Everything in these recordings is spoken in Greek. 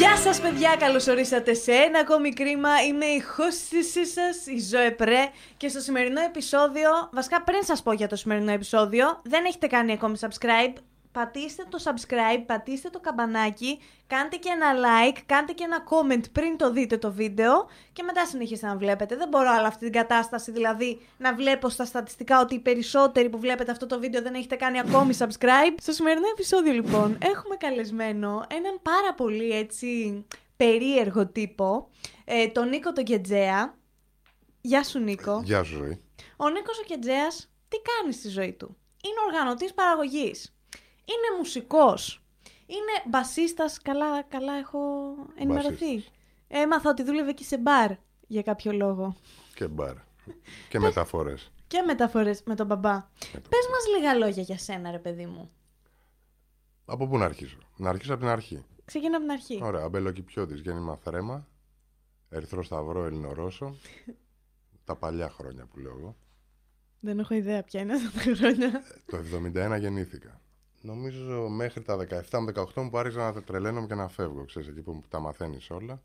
Γεια σας παιδιά, καλώς ορίσατε σε ένα ακόμη κρίμα. Είμαι η hostess σας, η Ζωέ Πρέ και στο σημερινό επεισόδιο, βασικά πριν σας πω για το σημερινό επεισόδιο, δεν έχετε κάνει ακόμη subscribe, πατήστε το subscribe, πατήστε το καμπανάκι, κάντε και ένα like, κάντε και ένα comment πριν το δείτε το βίντεο και μετά συνεχίστε να βλέπετε. Δεν μπορώ άλλα αυτή την κατάσταση, δηλαδή να βλέπω στα στατιστικά ότι οι περισσότεροι που βλέπετε αυτό το βίντεο δεν έχετε κάνει ακόμη subscribe. Στο σημερινό επεισόδιο λοιπόν έχουμε καλεσμένο έναν πάρα πολύ έτσι περίεργο τύπο, ε, τον Νίκο τον Κετζέα. Γεια σου Νίκο. Γεια σου ζωή. Ο Νίκος ο Κετζέας τι κάνει στη ζωή του; Είναι οργανωτής παραγωγής. Είναι μουσικός. Είναι μπασίστας. Καλά, καλά έχω ενημερωθεί. Μπασίστας. Έμαθα ότι δούλευε και σε μπαρ για κάποιο λόγο. Και μπαρ. και μεταφορές. Και μεταφορές με τον μπαμπά. τον Πες μας λίγα λόγια για σένα ρε παιδί μου. Από πού να αρχίσω; Να αρχίσω από την αρχή. Ξεκινά από την αρχή. Ωραία. Αμπελοκυπιώτης, γέννημα θρέμα. Ερυθρό Σταυρό, Ελληνορώσο. Τα παλιά χρόνια που λέω εγώ. Δεν έχω ιδέα ποια είναι αυτά τα χρόνια. Το 71 γεννήθηκα. Νομίζω μέχρι τα 17 με 18 μου που άρχισα να τρελαίνομαι και να φεύγω. Ξέρεις, εκεί που τα μαθαίνεις όλα.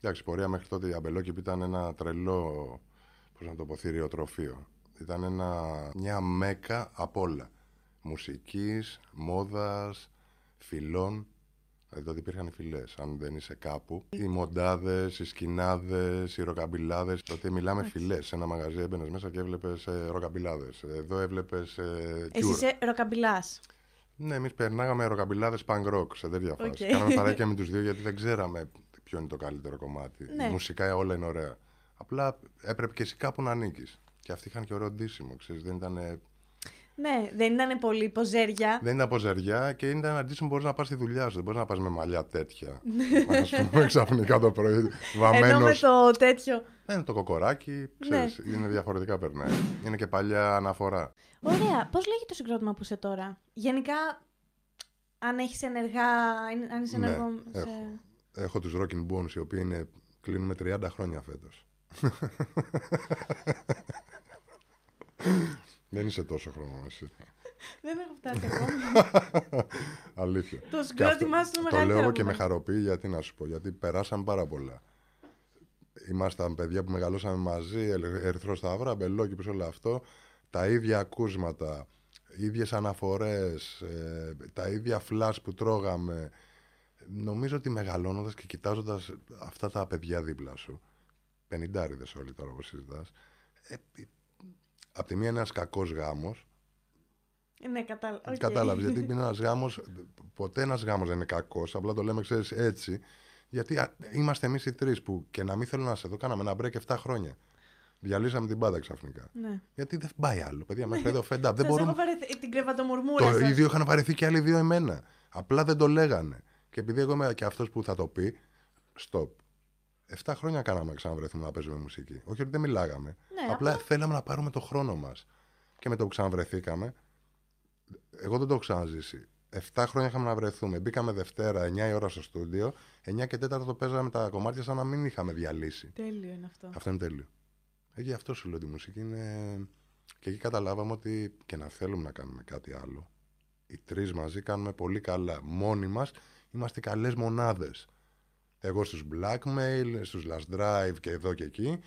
Εντάξει, η πορεία μέχρι τότε η Αμπελόκηπη ήταν ένα τρελό, πώς να το πω, θηριοτροφείο. Ήταν ένα, μια μέκα απ' όλα. Μουσικής, μόδας, φυλών. Δηλαδή τότε υπήρχαν οι φυλές, αν δεν είσαι κάπου. Οι μοντάδες, οι σκινάδες, οι ροκαμπιλάδες. Τότε μιλάμε φυλές. Σε ένα μαγαζί έμπαινες μέσα και έβλεπες ε, ροκαμπιλάδες. Εδώ έβλεπες ε, Εσύ είσαι ροκαμπιλάς. Ναι, εμείς περνάγαμε ροκαμπιλάδες punk rock σε τέτοια φάση. Οκ. Κάναμε παρέα με τους δύο γιατί δεν ξέραμε ποιο είναι το καλύτερο κομμάτι. Ναι. Μουσικά όλα είναι ωραία. Απλά έπρεπε και εσύ κάπου να ανήκει. Και αυτοί είχαν και ωραίο ντύσιμο, ξέρεις. Δεν ήταν, Ναι, δεν ήταν πολύ ποζέρια. δεν ήταν από ζαριά και ήταν ένα ντύσιμο που μπορείς να πας στη δουλειά σου. Δεν μπορείς να πας με μαλλιά τέτοια. Ναι. Α πούμε ξαφνικά το πρωί Ενώ βαμμένος. με το τέτοιο. Ναι, το κοκοράκι, ξέρεις, είναι διαφορετικά περνάει. Είναι και παλιά αναφορά. Ωραία. Πώς λέγεται το συγκρότημα που είσαι τώρα; Γενικά, αν έχεις ενεργά, αν είσαι Ναι, ενεργό σε... έχω. Έχω τους Rockin' Bones οι οποίοι είναι, κλείνουμε 30 χρόνια φέτος. Δεν είσαι τόσο χρόνο εσύ. Δεν έχω φτάσει ακόμα. Αλήθεια. Το Και συγκρότημά αυτό- σου είναι Το μεγαλύτερο λέω από και με μένα. χαροποιεί γιατί να σου πω. Γιατί περάσαν πάρα πολλά. Ήμασταν παιδιά που μεγαλώσαμε μαζί, Ερ- Ερυθρό Σταυρό, Αμπελόκηπης, όλο αυτό. Τα ίδια ακούσματα, ίδιες αναφορές, ε, τα ίδια φλάς που τρώγαμε. Νομίζω ότι μεγαλώνοντας και κοιτάζοντας αυτά τα παιδιά δίπλα σου, πενηντάριδες όλοι τώρα όπως συζητάς, ε, απ' τη μία είναι ένας κακός γάμος, Ναι, κατάλαβα. Οκ. Κατάλαβες. Γιατί είναι ένας γάμος. Ποτέ ένας γάμος δεν είναι κακός. Απλά το λέμε, ξέρεις, έτσι. Γιατί α, είμαστε εμείς οι τρεις που και να μην θέλω να σε δω, κάναμε ένα break 7 χρόνια. Διαλύσαμε την μπάντα ξαφνικά. Ναι. Γιατί δεν πάει άλλο, παιδιά. Μέχρι εδώ fed up. Δεν Σας μπορούμε. έχω βαρεθεί την κρεβατομουρμούρα Το σας. ίδιο είχαν βαρεθεί και άλλοι δύο εμένα. Απλά δεν το λέγανε. Και επειδή εγώ είμαι και αυτός που θα το πει, stop. 7 χρόνια κάναμε να ξαναβρεθούμε να παίζουμε μουσική. Όχι ότι δεν μιλάγαμε. Ναι, απλά απλά- θέλαμε να πάρουμε το χρόνο μας. Και με το που ξαναβρεθήκαμε, εγώ δεν το έχω ξαναζήσει. 7 χρόνια είχαμε να βρεθούμε. Μπήκαμε Δευτέρα, 9 η ώρα στο στούντιο. 9 και 4 το παίζαμε τα κομμάτια σαν να μην είχαμε διαλύσει. Τέλειο είναι αυτό. Αυτό είναι τέλειο. Ε, γι' αυτό σου λέω ότι η μουσική είναι. Και εκεί καταλάβαμε ότι και να θέλουμε να κάνουμε κάτι άλλο. Οι τρεις μαζί κάνουμε πολύ καλά. Μόνοι μας είμαστε καλές μονάδες. Εγώ στους Blackmail, στους Last Drive και εδώ και εκεί.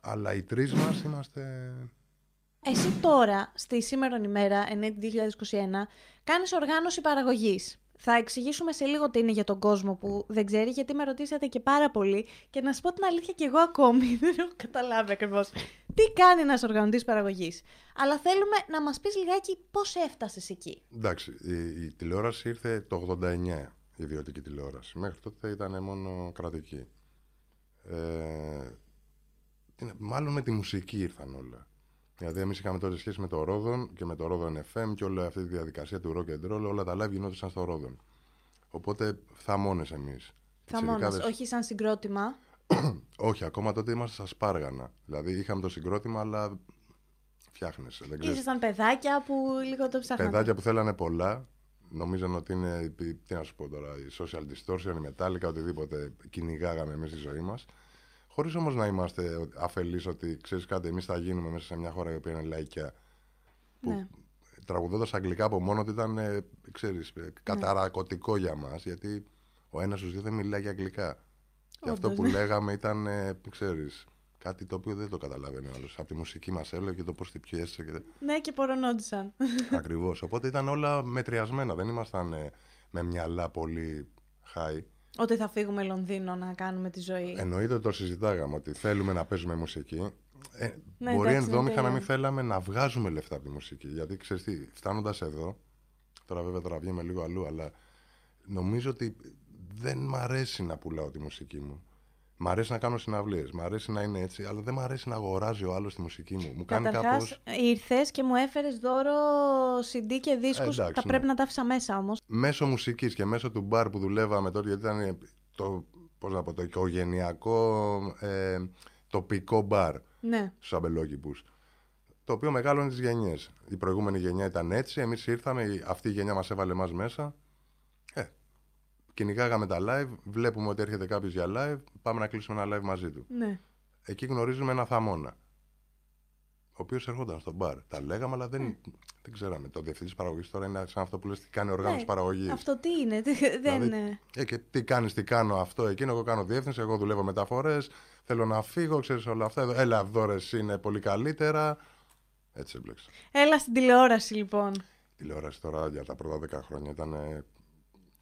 Αλλά οι τρεις μας είμαστε. Εσύ τώρα, στη σήμερα ημέρα, ενέτη 2021, κάνεις οργάνωση παραγωγής. Θα εξηγήσουμε σε λίγο τι είναι για τον κόσμο που δεν ξέρει, γιατί με ρωτήσατε και πάρα πολύ. Και να σου πω την αλήθεια και εγώ ακόμη δεν έχω καταλάβει ακριβώς τι κάνει ένας οργανωτής παραγωγής. Αλλά θέλουμε να μας πεις λιγάκι πώς έφτασες εκεί. Εντάξει, η, η τηλεόραση ήρθε το 89, η ιδιωτική τηλεόραση. Μέχρι τότε ήταν μόνο κρατική. Ε, τι να- μάλλον με τη μουσική ήρθαν όλα. Δηλαδή, εμείς είχαμε τότε σχέση με το Ρόδον και με το Ρόδον FM και όλη αυτή τη διαδικασία του rock and roll, όλα τα live γινόντουσαν στο Ρόδον. Οπότε θαμώνες εμείς. Θα μόνος, όχι σαν συγκρότημα. όχι, ακόμα τότε είμαστε στα Σπάργανα. Δηλαδή, είχαμε το συγκρότημα, αλλά φτιάχνεσαι. Δεν ξέρεις. Ήσασταν παιδάκια που λίγο το ψάχνατε. Παιδάκια που θέλανε πολλά. Νομίζαν ότι είναι, τι να σου πω τώρα, η social distortion, η μετάλλικα, οτιδήποτε κυνηγάγαμε εμείς στη ζωή μας. Χωρίς όμως να είμαστε αφελείς ότι ξέρεις κάτι, εμείς θα γίνουμε μέσα σε μια χώρα η οποία είναι λαϊκιά. Που Ναι. τραγουδώντας αγγλικά από μόνο του ήταν, ε, ξέρεις, ε, καταρακωτικό για μας. Γιατί ο ένας στους δύο δεν μιλάει για αγγλικά. Και αυτό Όντως, που ναι. λέγαμε ήταν, ε, ξέρεις, κάτι το οποίο δεν το καταλαβαίνει ο άλλος. Από τη μουσική μας έλεγε και το πώς την πιέσαι. Και... Ναι, και πορωνόντουσαν. Ακριβώς. Οπότε ήταν όλα μετριασμένα. Δεν ήμασταν ε, με μυαλά πολύ high. Ότι θα φύγουμε Λονδίνο να κάνουμε τη ζωή. Εννοείται ότι το συζητάγαμε ότι θέλουμε να παίζουμε μουσική. Ε, Ναι, μπορεί εντάξει, ενδόμηχα είναι να μην τέλειο. θέλαμε να βγάζουμε λεφτά από τη μουσική. Γιατί ξέρεις τι, φτάνοντας εδώ, τώρα βέβαια τώρα βγαίνουμε λίγο αλλού, αλλά νομίζω ότι δεν μ' αρέσει να πουλάω τη μουσική μου. Μ' αρέσει να κάνω συναυλίες, μ' αρέσει να είναι έτσι, αλλά δεν μ' αρέσει να αγοράζει ο άλλος τη μουσική μου. Μου κάνει Καταρχάς, κάπως... ήρθες και μου έφερες δώρο CD και δίσκους. Ε, εντάξει, τα ναι. πρέπει να τα άφησα μέσα όμως. μέσω μουσικής και μέσω του μπαρ που δουλεύαμε τότε, γιατί ήταν το, πώς να πω, το οικογενειακό ε, τοπικό μπαρ Ναι. στους αμπελόκηπους. Το οποίο μεγάλωνε τις γενιές. Η προηγούμενη γενιά ήταν έτσι, εμείς ήρθαμε, η- αυτή η γενιά μας έβαλε εμάς μέσα. Ε, κυνηγάγαμε τα live, βλέπουμε ότι έρχεται κάποιος για live, πάμε να κλείσουμε ένα live μαζί του. ναι. Εκεί γνωρίζουμε ένα θαμώνα. Ο οποίος ερχόταν στο μπαρ. Τα λέγαμε, αλλά δεν, δεν ξέραμε. Το διευθυντής παραγωγής τώρα είναι σαν αυτό που λες τι κάνει οργάνωση Ναι, παραγωγής. Αυτό τι είναι, τι- δεν Δηλαδή, είναι. Ε, και τι κάνεις, τι κάνω αυτό, εκείνο. Εγώ κάνω διεύθυνση, εγώ δουλεύω μεταφορές. Θέλω να φύγω, ξέρεις όλα αυτά. Έλα, εδώ ρε, εσύ είναι πολύ καλύτερα. Έτσι έμπλεξα. Έλα στην τηλεόραση λοιπόν. Τηλεόραση τώρα για τα πρώτα 10 χρόνια ήταν ε,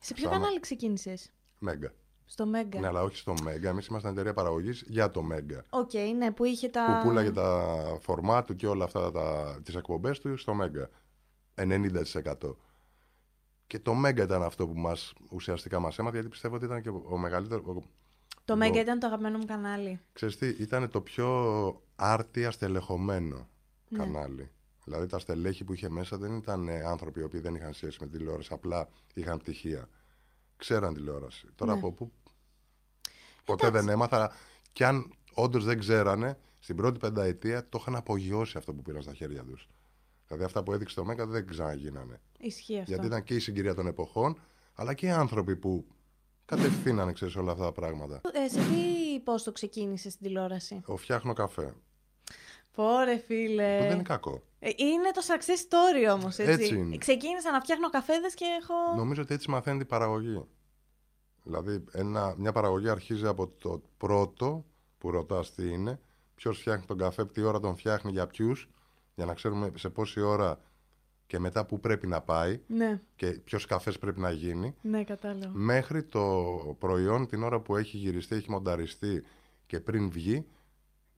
Σε ποιο Sama. κανάλι ξεκίνησες, Μέγκα. Στο Μέγκα. Ναι, αλλά όχι στο Μέγκα. Εμείς ήμασταν εταιρεία παραγωγής για το Μέγκα. Οκ, ναι, που είχε τα. Που πουλάγε τα φορμά του και όλα αυτά τα, τις εκπομπές του στο Μέγκα. 90%. Και το Μέγκα ήταν αυτό που μας, ουσιαστικά μας έμαθε, γιατί πιστεύω ότι ήταν και ο μεγαλύτερο, ο- Το Μέγκα Λοιπόν. ήταν το αγαπημένο μου κανάλι. Ξέρεις τι, ήταν το πιο άρτια στελεχωμένο Ναι. κανάλι. Δηλαδή τα στελέχη που είχε μέσα δεν ήταν ε, άνθρωποι οι οποίοι δεν είχαν σχέση με τηλεόραση, απλά είχαν πτυχία. Ξέραν τηλεόραση. Τώρα Ναι. από πού. Ποτέ δεν έμαθα. Και αν όντως δεν ξέρανε, στην πρώτη πενταετία το είχαν απογειώσει αυτό που πήραν στα χέρια τους. Δηλαδή αυτά που έδειξε το Μέγκα δεν ξαναγίνανε. Ισχύει αυτό. Γιατί ήταν και η συγκυρία των εποχών, αλλά και οι άνθρωποι που κατευθύνανε, ξέρεις, όλα αυτά τα πράγματα. Ε, σε τι πόστο ξεκίνησε στην τηλεόραση; Ο φτιάχνω καφέ. Πόρε φίλε. Που δεν είναι κακό. Ε, είναι το success story όμως, έτσι. Έτσι είναι. Ξεκίνησα να φτιάχνω καφέδες και έχω. Νομίζω ότι έτσι μαθαίνει η παραγωγή. Δηλαδή, ένα, μια παραγωγή αρχίζει από το πρώτο που ρωτάς τι είναι, ποιος φτιάχνει τον καφέ, τι ώρα τον φτιάχνει, για ποιους, για να ξέρουμε σε πόση ώρα και μετά που πρέπει να πάει Ναι, και ποιος καφές πρέπει να γίνει, ναι, κατάλαβα. μέχρι το προϊόν την ώρα που έχει γυριστεί, έχει μονταριστεί και πριν βγει,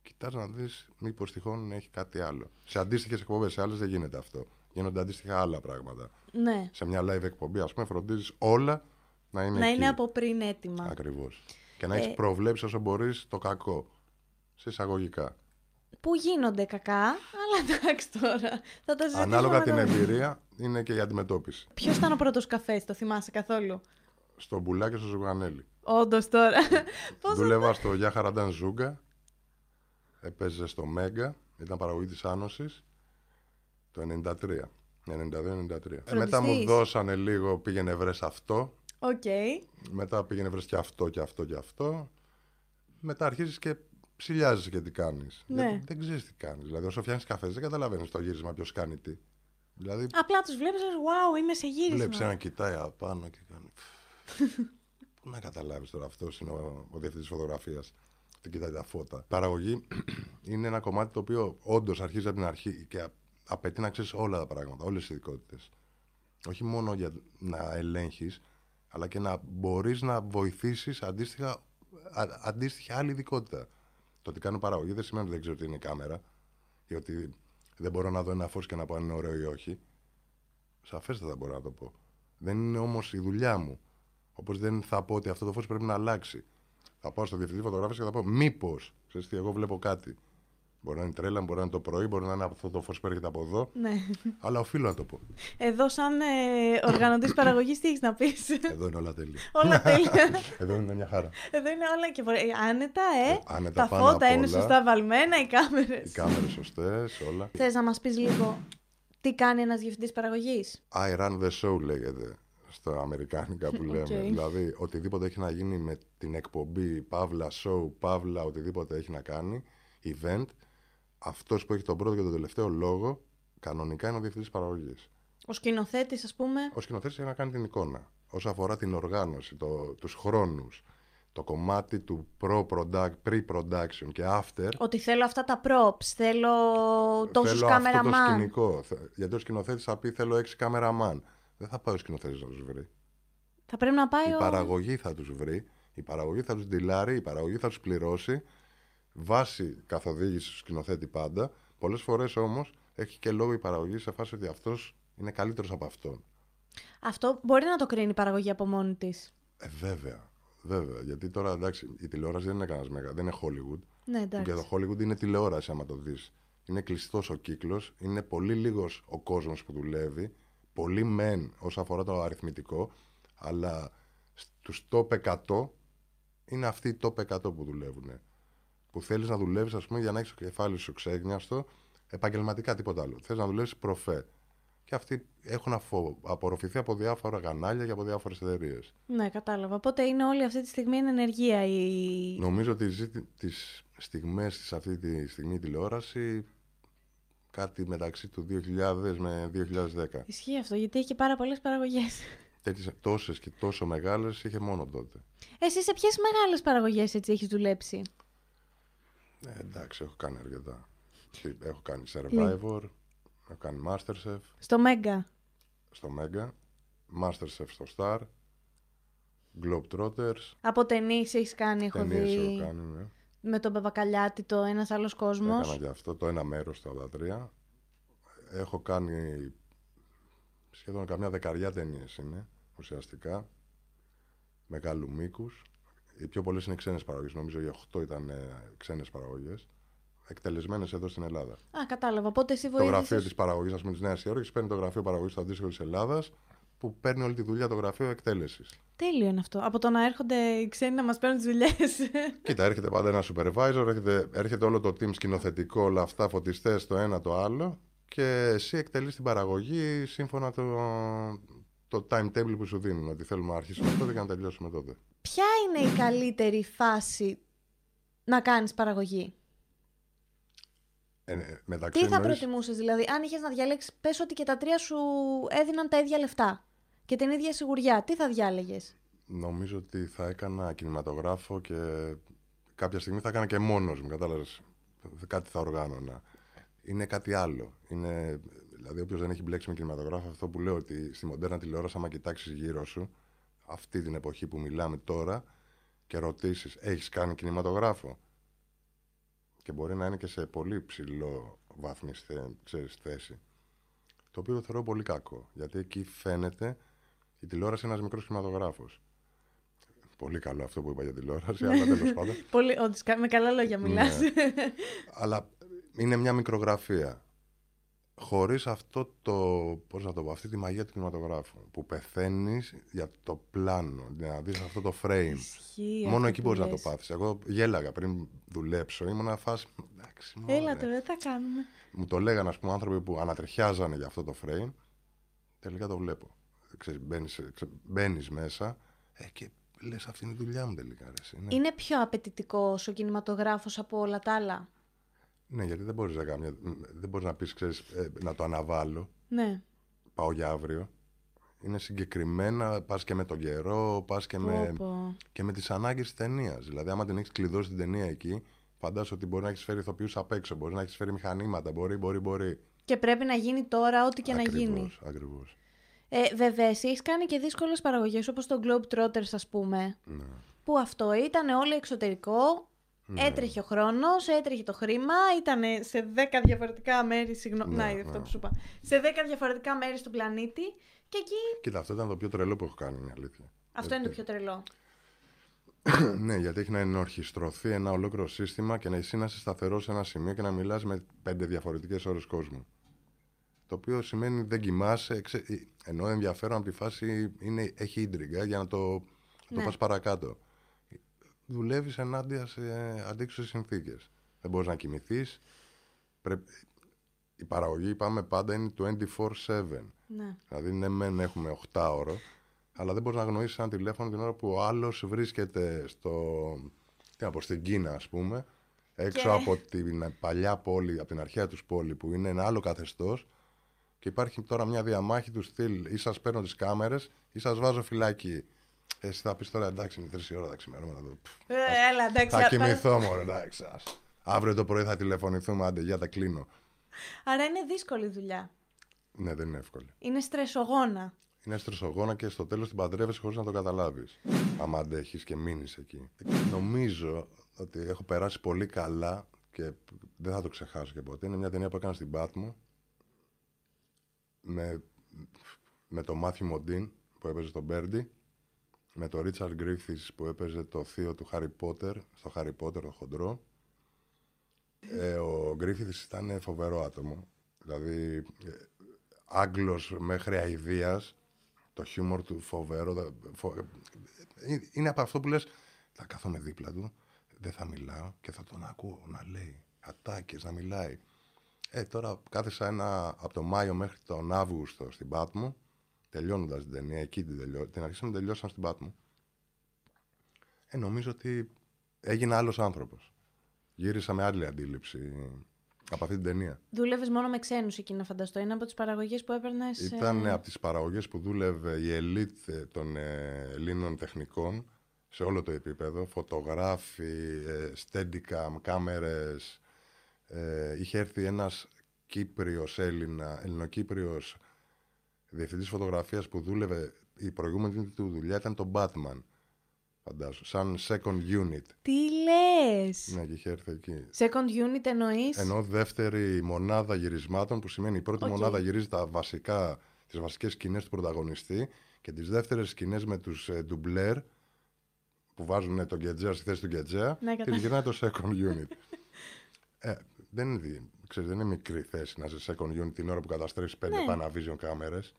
κοιτάς να δεις μήπως τυχόν έχει κάτι άλλο. Σε αντίστοιχες εκπομπές, σε άλλες δεν γίνεται αυτό. Γίνονται αντίστοιχα άλλα πράγματα. Ναι. Σε μια live εκπομπή, ας πούμε, φροντίζεις όλα να είναι Να εκεί. είναι από πριν έτοιμα. Ακριβώς. Και να έχεις Ε, προβλέψει όσο μπορείς το κακό. Σε εισαγωγικά. Που γίνονται κακά, αλλά εντάξει τώρα. Θα τα συζητήσουμε. Ανάλογα την εμπειρία είναι και η αντιμετώπιση. Ποιος ήταν ο πρώτος καφές, το θυμάσαι καθόλου; Στο Μπουλά και στο Ζουγανέλη. Όντως τώρα. Πώς Δούλευα στο Γεια Χαραντάν Ζούγκα. Έπαιζε στο Μέγκα. Ήταν παραγωγή της Άνωσης. Το 93. 92-93. Ε, μετά μου Φροντιστής. δώσανε λίγο, πήγαινε βρες αυτό. Οκ. Μετά πήγαινε βρες και αυτό και αυτό και αυτό. Μετά αρχίζεις και ψηλιάζεις και τι κάνεις. Ναι. Γιατί δεν ξέρεις τι κάνεις. Δηλαδή όσο φτιάχνεις καφές δεν καταλαβαίνεις το γύρισμα ποιος κάνει τι. Δηλαδή Απλά τους βλέπεις, wow, είμαι σε γύρισμα. βλέπεις έναν κοιτάει απάνω και κάνει... Πού να καταλάβεις τώρα αυτός είναι ο, ο διευθυντής φωτογραφίας. Τι κοιτάει τα φώτα. Παραγωγή είναι ένα κομμάτι το οποίο όντως αρχίζει από την αρχή και α- απαιτεί να ξέρεις όλα τα πράγματα, όλες τις ειδικότητες. Όχι μόνο για να ελέγχεις, αλλά και να μπορείς να βοηθήσεις αντίστοιχα, α, αντίστοιχη άλλη ειδικότητα. Το ότι κάνω παραγωγή δεν σημαίνει ότι δεν ξέρω τι είναι η κάμερα ή ότι δεν μπορώ να δω ένα φως και να πω αν είναι ωραίο ή όχι. Σαφέστατα μπορώ να το πω. Δεν είναι όμως η δουλειά μου. Όπως δεν θα πω ότι αυτό το φως πρέπει να αλλάξει. Θα πάω στο διευθυντή φωτογράφηση και θα πω μήπως. Ξέρεις τι, εγώ βλέπω κάτι. Μπορεί να είναι τρέλα, μπορεί να είναι το πρωί, μπορεί να είναι αυτό το φως που έρχεται από εδώ. Ναι. Αλλά οφείλω να το πω. Εδώ, σαν ε, οργανωτής παραγωγής, τι έχεις να πεις; Εδώ είναι όλα τέλεια. όλα τέλεια. Εδώ είναι μια χαρά. Εδώ είναι όλα και βορε- ε, άνετα, ε. Ε, άνετα Τα πάνω φώτα απ' είναι όλα. σωστά βαλμένα, οι κάμερες. Οι κάμερες σωστές, όλα. Θες να μας πεις λίγο τι κάνει ένας διευθυντής παραγωγής; I run the show λέγεται στα αμερικάνικα που λέμε. Οκ. Δηλαδή, οτιδήποτε έχει να γίνει με την εκπομπή, παύλα, show, παύλα, οτιδήποτε έχει να κάνει, event, αυτός που έχει τον πρώτο και τον τελευταίο λόγο, κανονικά είναι ο διευθυντής παραγωγής. Ο σκηνοθέτης, ας πούμε. Ο σκηνοθέτης έχει να κάνει την εικόνα. Όσο αφορά την οργάνωση, το, τους χρόνους, το κομμάτι του pre-production και after. Ότι θέλω αυτά τα props, θέλω τόσους θέλω κάμερα αυτό το man. σκηνικό. Θε- Γιατί ο σκηνοθέτης θα πει θέλω έξι κάμερα man. Δεν θα πάει ο σκηνοθέτης να τους βρει. Θα πρέπει να πάει Η ο... παραγωγή θα τους βρει, η παραγωγή θα τους ντυλάρει, η παραγωγή θα τους πληρώσει βάσει καθοδήγηση του σκηνοθέτη πάντα. Πολλές φορές όμως έχει και λόγο η παραγωγή σε φάση ότι αυτός είναι καλύτερος από αυτόν. Αυτό μπορεί να το κρίνει η παραγωγή από μόνη της. Ε, βέβαια. Βέβαια. Γιατί τώρα εντάξει, η τηλεόραση δεν είναι κανένας μέγα, δεν είναι Hollywood. Ναι, εντάξει. Και το Hollywood είναι τηλεόραση, άμα το δεις. Είναι κλειστός ο κύκλος, είναι πολύ λίγος ο κόσμος που δουλεύει. Πολύ μεν όσον αφορά το αριθμητικό, αλλά στους top 100 είναι αυτοί οι top 100 που δουλεύουν. Που θέλεις να δουλεύεις, ας πούμε, για να έχεις το κεφάλι σου ξέγνιαστο, επαγγελματικά τίποτα άλλο. Θες να δουλεύεις προφέ. Και αυτοί έχουν αφο- απορροφηθεί από διάφορα κανάλια και από διάφορες εταιρείες. Ναι, κατάλαβα. Οπότε είναι όλη αυτή τη στιγμή είναι ενεργεία η... Νομίζω ότι ζει τις στιγμές της αυτή τη στιγμή η τηλεόραση κάτι μεταξύ του 2000 με 2010. Ισχύει αυτό, γιατί έχει και πάρα πολλές παραγωγές. Τέτοιες τόσες και τόσο μεγάλες είχε μόνο τότε. Εσύ σε ποιες μεγάλες παραγωγές έτσι έχεις δουλέψει; Ε, εντάξει, έχω κάνει αρκετά. Έχω κάνει Survivor, έχω κάνει Masterchef Στο Μέγκα. στο Mega, Masterchef στο Star, Globetrotters, Από ταινίες έχεις κάνει, έχω ταινίες δει. έχω κάνει, ναι. Με τον Παπακαλιάτη, το ένας άλλος κόσμος. Έκανα και αυτό το ένα μέρος το 83. Έχω κάνει σχεδόν καμιά δεκαριά ταινίες είναι ουσιαστικά. Μεγάλου μήκους. Οι πιο πολλές είναι ξένες παραγωγές. Νομίζω οι 8 ήταν ε, ξένες παραγωγές. Εκτελεσμένες εδώ στην Ελλάδα. Α, κατάλαβα. Οπότε εσύ Το γραφείο βοήθησες... της παραγωγής, ας πούμε, της Νέας Υόρκης παίρνει το γραφείο παραγωγής στο αντίστοιχο της Ελλάδας που παίρνει όλη τη δουλειά το γραφείο εκτέλεσης. Τέλειο είναι αυτό. Από το να έρχονται οι ξένοι να μας παίρνουν τις δουλειές. Κοίτα, έρχεται πάντα ένα supervisor, έρχεται, έρχεται όλο το team σκηνοθετικό, όλα αυτά, φωτιστές, το ένα το άλλο. Και εσύ εκτελείς την παραγωγή σύμφωνα το, το timetable που σου δίνουν. Ότι θέλουμε να αρχίσουμε τότε και να τελειώσουμε τότε. Ποια είναι η καλύτερη φάση να κάνεις παραγωγή; Ε, ε, μεταξύ Τι θα εννοείς- προτιμούσες δηλαδή, αν είχες να διαλέξεις, πες ότι και τα τρία σου έδιναν τα ίδια λεφτά και την ίδια σιγουριά, τι θα διάλεγες; Νομίζω ότι θα έκανα κινηματογράφο και κάποια στιγμή θα έκανα και μόνος μου, κατάλαβες. Κάτι θα οργάνωνα. Είναι κάτι άλλο. Είναι, δηλαδή, όποιος δεν έχει μπλέξει με κινηματογράφο, αυτό που λέω ότι στη μοντέρνα τηλεόραση, άμα κοιτάξεις γύρω σου, αυτή την εποχή που μιλάμε τώρα, και ρωτήσεις, έχεις κάνει κινηματογράφο; Και μπορεί να είναι και σε πολύ ψηλό βάθμι ξέρεις, θέση. Το οποίο το θεωρώ πολύ κακό. Γιατί εκεί φαίνεται η τηλεόραση είναι ένας μικρός κινηματογράφος. Πολύ καλό αυτό που είπα για τηλεόραση, αλλά τέλος πάντων. Πολύ, όντως, κα- με καλά λόγια μιλάς. Ναι. Αλλά είναι μια μικρογραφία. Χωρίς αυτό το. Πώς να το πω, αυτή τη μαγεία του κινηματογράφου. Που πεθαίνεις για το πλάνο, για να δεις αυτό το frame. Ισχύει Μόνο αυτό εκεί που μπορείς να το λες. πάθεις. Εγώ γέλαγα πριν δουλέψω, ήμουν φάση. Εντάξει, μωρέ. Έλα τώρα, τι θα κάνουμε. Μου το λέγανε, ας πούμε, άνθρωποι που ανατριχιάζανε για αυτό το frame. Τελικά το βλέπω. Ξέρεις, μπαίνεις, ξε- μπαίνεις μέσα ε, και λες αυτή είναι η δουλειά μου τελικά. Ρε, εσύ, ναι. Είναι πιο απαιτητικός ο κινηματογράφος από όλα τα άλλα; Ναι, γιατί δεν μπορείς να, κάνεις, δεν μπορείς να πεις, ξέρεις, ε, να το αναβάλω, Ναι. πάω για αύριο. Είναι συγκεκριμένα, πας και με τον καιρό, πας και, με, Πω, πω. και με τις ανάγκες της ταινίας. Δηλαδή, άμα την έχεις κλειδώσει την ταινία εκεί, φαντάσου ότι μπορεί να έχεις φέρει ηθοποιούς απ' έξω, μπορεί να έχεις φέρει μηχανήματα, μπορεί, μπορεί, μπορεί. Και πρέπει να γίνει τώρα ό,τι και να γίνει. Ακριβώς, ακριβώς. Ε, βέβαια, εσύ έχεις κάνει και δύσκολες παραγωγές όπως το Globetrotters, ας πούμε. Ναι. Που αυτό ήταν όλο εξωτερικό. Έτρεχε ο χρόνος, έτρεχε το χρήμα, ήταν σε 10 διαφορετικά μέρη. Συγγνώμη, Ναι, να, αυτό ναι. που σου είπα. Σε 10 διαφορετικά μέρη του πλανήτη. Και εκεί. Κοίτα, αυτό ήταν το πιο τρελό που έχω κάνει, είναι η αλήθεια. Αυτό είναι το πιο τρελό. ναι, γιατί έχει να ενορχιστρωθεί ένα ολόκληρο σύστημα και να εσύ να είσαι σταθερό σε ένα σημείο και να μιλάς με πέντε διαφορετικές ώρες κόσμου. Το οποίο σημαίνει δεν κοιμάσαι, εξε... ενώ ενδιαφέρον από τη φάση είναι, έχει ίντριγκα για να το, να το Ναι. πας παρακάτω. Δουλεύεις ενάντια σε αντίξωες συνθήκες. Δεν μπορείς να κοιμηθείς. Πρέπει... Η παραγωγή, είπαμε πάντα, είναι 24-7. Ναι. Δηλαδή, ναι, μεν έχουμε 8 ώρο, αλλά δεν μπορείς να γνωρίσει ένα τηλέφωνο την ώρα που ο άλλος βρίσκεται στο. Τι να πω, στην Κίνα, ας πούμε, έξω Και- από την παλιά πόλη, από την αρχαία τους πόλη, που είναι ένα άλλο καθεστώς, Και υπάρχει τώρα μια διαμάχη του στυλ ή σας παίρνω τις κάμερες ή σας βάζω φυλάκι. Εσύ θα πεις τώρα εντάξει, είναι τρεις ώρα τα ξημερώματα εδώ. Ε, έλα, εντάξει. Θα α- κοιμηθώ μόνο, εντάξει. ας. Αύριο το πρωί θα τηλεφωνηθούμε, άντε, για τα κλείνω. Άρα είναι δύσκολη δουλειά. Ναι, δεν είναι εύκολη. Είναι στρεσογόνα. Είναι στρεσογόνα και στο τέλος την παντρεύεσαι χωρίς να το καταλάβεις. Άμα αντέχει και μείνεις εκεί. Νομίζω ότι έχω περάσει πολύ καλά και δεν θα το ξεχάσω και ποτέ. Είναι μια ταινία που έκανα στην Πάτμο με, με τον Μάθιου Μοντίν που έπαιζε τον Μπέρντι, με τον Ρίτσαρντ Γκρίφθις που έπαιζε το θείο του Χάρι Πότερ, στο Χάρι Πότερ το χοντρό. Ε, ο Γκρίφθις ήταν φοβερό άτομο. Δηλαδή, ε, Άγγλος μέχρι αηδίας, το χιούμορ του φοβερό. δε- φο- ε, Είναι από αυτό που λες, θα κάθομαι δίπλα του, δεν θα μιλάω και θα τον ακούω να λέει ατάκες, να μιλάει. Ε, τώρα κάθεσα ένα, από τον Μάιο μέχρι τον Αύγουστο στην Πάτμο, τελειώνοντας την ταινία, εκεί την, τελειώ, την αρχίσαμε να τελειώσαμε στην Πάτμο. Ε, νομίζω ότι έγινα άλλος άνθρωπος. Γύρισα με άλλη αντίληψη από αυτή την ταινία. Δούλευες μόνο με ξένους εκεί, να φανταστώ. Είναι από τις παραγωγές που έπαιρνες. Ήταν από τις παραγωγές που δούλευε η ελίτ ε, των ε, Ελλήνων τεχνικών σε όλο το επίπεδο. Φωτογράφοι, ε, steadicam, κάμερες. Ε, είχε έρθει ένας Κύπριος Έλληνα, Ελληνοκύπριος διευθυντής φωτογραφίας που δούλευε, η προηγούμενη του δουλειά ήταν το Batman. Φαντάσου, σαν second unit. Τι λες! Ναι, και είχε έρθει εκεί. Second unit εννοείς; Ενώ δεύτερη μονάδα γυρισμάτων, που σημαίνει η πρώτη Οκ. μονάδα γυρίζει τα βασικά, τις βασικές σκηνές του πρωταγωνιστή και τις δεύτερες σκηνές με τους ε, ντουμπλέρ που βάζουν ε, τον Κεντζέα στη θέση του Κεντζέα Ναι, και κατάλαβα. γυρνάει το second unit. ε, δεν, είναι, δι- ξέρεις, δεν είναι μικρή θέση να είσαι second unit την ώρα που καταστρέφεις πέντε Ναι. Panavision κάμερες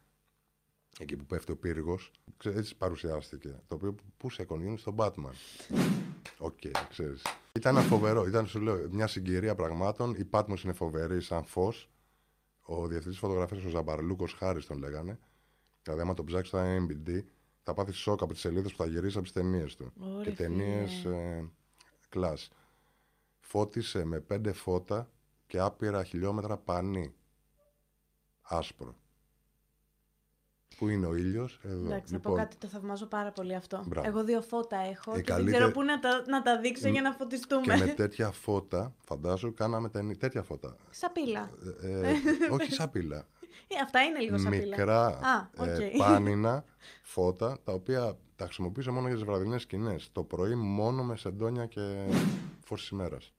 εκεί που πέφτει ο πύργος. Ξέρεις, έτσι παρουσιάστηκε. Το οποίο που second unit στον Batman. Οκ, ξέρεις. Ήταν φοβερό. Ήταν, σου λέω, μια συγκυρία πραγμάτων. Η Πάτμος είναι φοβερή σαν φως. Ο διευθυντής φωτογραφίας, ο Ζαμπαρλούκος Χάρης τον λέγανε. Δηλαδή, άμα τον ψάξεις στο MBD, θα πάθεις σοκ από τις σελίδες που θα γυρίσει από τις ταινίες του. Ωρε, και ταινίες ε, class. Φώτισε με πέντε φώτα και άπειρα χιλιόμετρα πανί. Άσπρο. Πού είναι ο ήλιος, εδώ. Εντάξει, να πω κάτι, το θαυμάζω πάρα πολύ αυτό. Μπράβο. Εγώ δύο φώτα έχω Ε, και δεν καλύτερη- ξέρω πού να τα, να τα δείξω για να και φωτιστούμε. με τέτοια φώτα, φαντάζω, κάναμε ταινί- τέτοια φώτα. Σαπίλα. Ε, ε, όχι σαπίλα. Ε, αυτά είναι λίγο σαπίλα. Μικρά Α, οκ. ε, πάνινα φώτα, τα οποία τα χρησιμοποιούσα μόνο για τις βραδινές σκηνές. Το πρωί μόνο με σεντόνια και φως ημέρας.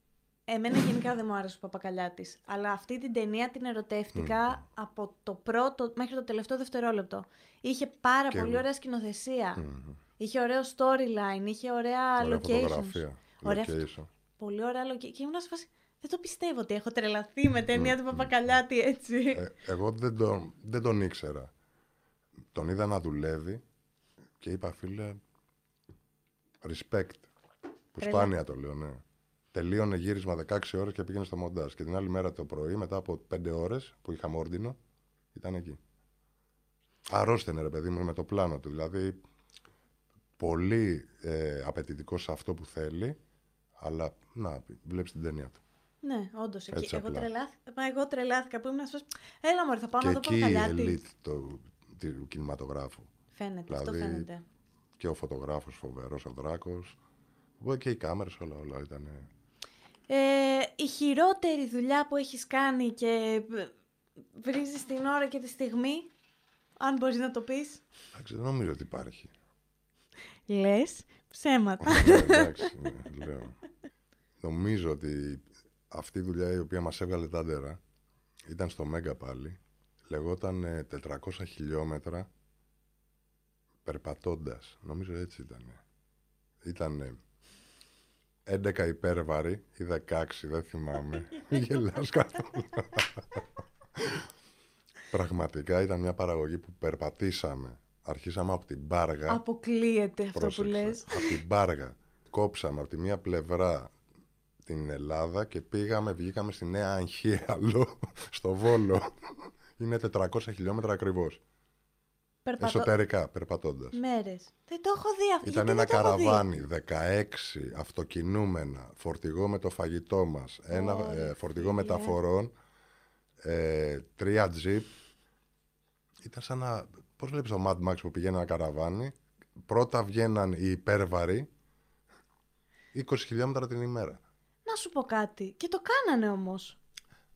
Εμένα γενικά δεν μου άρεσε ο Παπακαλιάτης. Αλλά αυτή την ταινία την ερωτεύτηκα από το πρώτο μέχρι το τελευταίο δευτερόλεπτο. Είχε πάρα Και πολύ εγώ. ωραία σκηνοθεσία. Είχε ωραίο storyline, είχε ωραία Ωραία locations. φωτογραφία. Ωραία location. Πολύ ωραία location. Και ήμουν σε φάση, Δεν το πιστεύω ότι έχω τρελαθεί με ταινία του Παπακαλιάτη έτσι. Ε, εγώ δεν τον, δεν τον ήξερα. Τον είδα να δουλεύει και είπα, φίλε, respect. Που Τρελά. σπάνια το λέω, ναι. Τελείωνε γύρισμα 16 ώρες και πήγαινε στο μοντάζ. Και την άλλη μέρα το πρωί, μετά από 5 ώρες που είχαμε όρντινο, ήταν εκεί. Αρρώστενε ρε παιδί μου με το πλάνο του. Δηλαδή, πολύ ε, απαιτητικό σε αυτό που θέλει, αλλά να, βλέπεις την ταινία του. ναι, όντως. Έτσι Εγώ, απλά. τρελάθηκα, μα εγώ τρελάθηκα που ήμουν σε φάση, Έλα μωρέ, θα πάω και να δω εκεί η Παπακαλιάτη. ελίτ του, του κινηματογράφου. Φαίνεται, αυτό Δηλαδή, φαίνεται. και ο φωτογράφος φοβερός, ο Δράκος. Οπότε και οι κάμερες όλα, όλα ήταν... Ε, η χειρότερη δουλειά που έχεις κάνει και ε, βρίζεις την ώρα και τη στιγμή, αν μπορείς να το πεις. Εντάξει, δεν νομίζω ότι υπάρχει. Λες ψέματα. Ναι, εντάξει, ναι, λέω. Νομίζω ότι αυτή η δουλειά η οποία μας έβγαλε τα άντερα ήταν στο Μέγκα πάλι. Λεγόταν ε, 400 χιλιόμετρα περπατώντας. Νομίζω έτσι ήταν. Ήταν 11 υπέρβαροι ή 16, δεν θυμάμαι. Γελάς καθόλου. Πραγματικά ήταν μια παραγωγή που περπατήσαμε. Αρχίσαμε από την Πάργα. Αποκλείεται αυτό Πρόσεξε. που λες. Από την Πάργα. Κόψαμε από τη μία πλευρά την Ελλάδα και πήγαμε, βγήκαμε στη Νέα Αγχίαλο, στο Βόλο. Είναι 400 χιλιόμετρα ακριβώς. Περπατώ... Εσωτερικά, περπατώντας. Μέρες. Δεν το έχω δει αυτό. Ήταν Γιατί ένα δεν το έχω δει; καραβάνι, 16 αυτοκινούμενα, φορτηγό με το φαγητό μας, ένα Ωρε ε, φορτηγό φίλε. μεταφορών, ε, τρία τζιπ ήταν σαν να. Πώς βλέπεις το Mad Max που πηγαίνει ένα καραβάνι. Πρώτα βγαίναν οι υπέρβαροι 20 χιλιόμετρα την ημέρα. Να σου πω κάτι. Και το κάνανε όμως.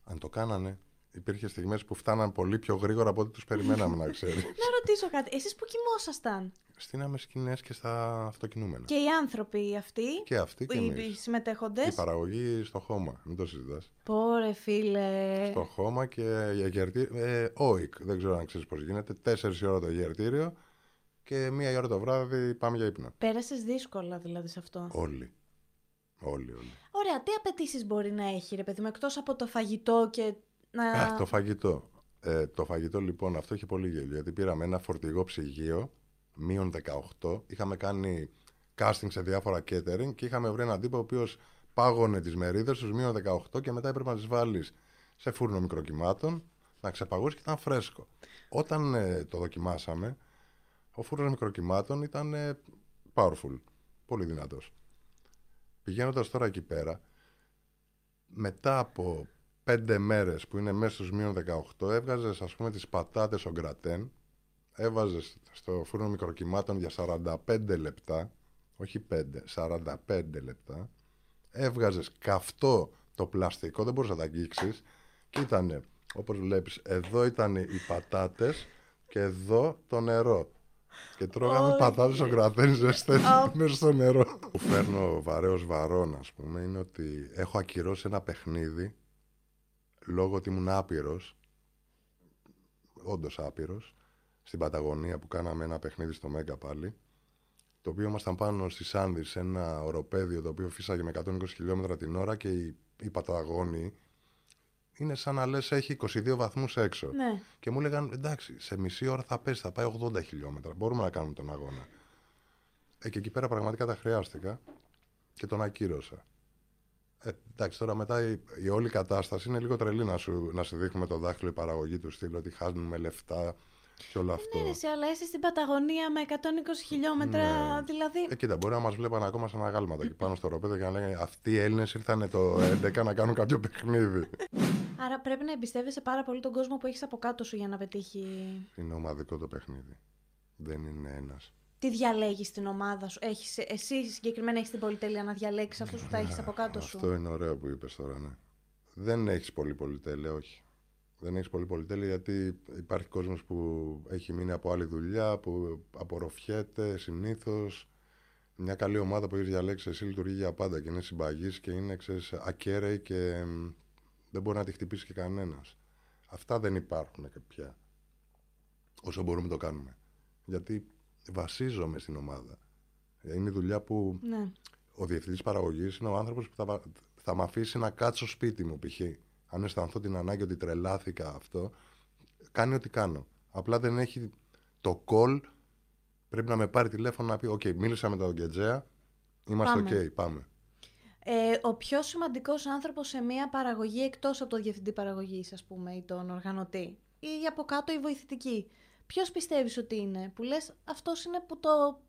Αν το κάνανε, υπήρχε στιγμές που φτάναν πολύ πιο γρήγορα από ό,τι τους περιμέναμε, να ξέρεις. Να ρωτήσω κάτι. Εσείς που κοιμόσασταν; Στείναμε σκηνέ και στα αυτοκινούμενα. Και οι άνθρωποι αυτοί. Και αυτοί και οι εμείς. συμμετέχοντες; Η παραγωγή στο χώμα, μην το συζητάς. Πόρε, φίλε. Στο χώμα και για γερτήριο. Ε, όικ, δεν ξέρω αν ξέρεις πώς γίνεται. Τέσσερις η ώρα το γερτήριο και μία η ώρα το βράδυ πάμε για ύπνο. Πέρασες δύσκολα δηλαδή σε αυτό; Όλοι. Όλοι, όλοι. Ωραία, τι απαιτήσεις μπορεί να έχει, ρε παιδί μου, εκτός από το φαγητό και να. Α, το φαγητό. Ε, το φαγητό λοιπόν αυτό είχε πολύ γέλιο γιατί πήραμε ένα φορτηγό ψυγείο μείον 18. Είχαμε κάνει casting σε διάφορα catering και είχαμε βρει έναν τύπο ο οποίος πάγωνε τις μερίδες τους μείον 18 και μετά έπρεπε να τις βάλεις σε φούρνο μικροκυμάτων, να ξεπαγώσεις και ήταν φρέσκο. Όταν ε, το δοκιμάσαμε, ο φούρνος μικροκυμάτων ήταν ε, powerful. Πολύ δυνατός. Πηγαίνοντας τώρα εκεί πέρα, μετά από πέντε μέρες που είναι μέσα στους μείον 18, έβγαζες ας πούμε τις πατάτες ο γκρατέν, έβαζες στο φούρνο μικροκυμάτων για 45 λεπτά, όχι 5, 45 λεπτά, έβγαζες καυτό το πλαστικό, δεν μπορούσες να τα αγγίξεις και ήταν, όπως βλέπεις, εδώ ήταν οι πατάτες και εδώ το νερό. Και τρώγαμε Όχι. πατάτες ο κρατένι ζεστές μέσα στο νερό. Που φέρνω βαρέως βαρών, ας πούμε, είναι ότι έχω ακυρώσει ένα παιχνίδι λόγω ότι ήμουν άπειρος, όντως άπειρος, στην Παταγωνία που κάναμε ένα παιχνίδι στο Μέγκα πάλι, το οποίο ήμασταν πάνω στη Σάνδη σε ένα οροπέδιο το οποίο φύσαγε με 120 χιλιόμετρα την ώρα και η, η Παταγώνη είναι σαν να λες έχει 22 βαθμούς έξω. Ναι. Και μου έλεγαν εντάξει, σε μισή ώρα θα πέσει, θα πάει 80 χιλιόμετρα. Μπορούμε να κάνουμε τον αγώνα. Ε, και εκεί πέρα πραγματικά τα χρειάστηκα και τον ακύρωσα. Ε, εντάξει, τώρα μετά η, η όλη κατάσταση είναι λίγο τρελή να σου, να σου δείχνουμε το δάχτυλο η παραγωγή του στυλ, ότι χάνουμε λεφτά και όλο αυτό. Ναι, ρε, εσύ, αλλά είσαι στην Παταγωνία με 120 χιλιόμετρα, Ναι. δηλαδή. Ε, κοίτα, μπορεί να μας βλέπανε ακόμα σαν αγάλματα εκεί πάνω στο ροπέδιο και να λένε Αυτοί οι Έλληνες ήρθαν το 11 να κάνουν κάποιο παιχνίδι. Άρα πρέπει να εμπιστεύεσαι πάρα πολύ τον κόσμο που έχεις από κάτω σου για να πετύχει. είναι ομαδικό το παιχνίδι. Δεν είναι ένας. Τι διαλέγεις στην ομάδα σου; Έχεις, εσύ συγκεκριμένα έχεις την πολυτέλεια να διαλέξεις αυτούς που θα έχεις από κάτω σου; Αυτό είναι ωραίο που είπες τώρα, ναι. Δεν έχεις πολύ πολυτέλεια, όχι. Δεν έχεις πολύ πολυτέλεια γιατί υπάρχει κόσμος που έχει μείνει από άλλη δουλειά, που απορροφιέται συνήθως. Μια καλή ομάδα που έχεις διαλέξει εσύ λειτουργεί για πάντα και είναι συμπαγής και είναι ξέρεις, ακέραιη και μ, δεν μπορεί να τη χτυπήσει και κανένας. Αυτά δεν υπάρχουν και πια. Όσο μπορούμε το κάνουμε. Γιατί βασίζομαι στην ομάδα. Είναι η δουλειά που Ναι. ο διευθυντής παραγωγής είναι ο άνθρωπος που θα, θα με αφήσει να κάτσω σπίτι μου, π.χ. Αν αισθανθώ την ανάγκη ότι τρελάθηκα αυτό, κάνει ό,τι κάνω. Απλά δεν έχει το call. Πρέπει να με πάρει τηλέφωνο να πει: Οκ, μίλησα με τον Κεντζέα. Είμαστε οκ, Πάμε. πάμε. Ε, ο πιο σημαντικός άνθρωπος σε μια παραγωγή εκτός από το διευθυντή παραγωγής ας πούμε ή τον οργανωτή ή από κάτω η βοηθητική; Ποιος πιστεύεις ότι είναι που λες αυτός είναι που το,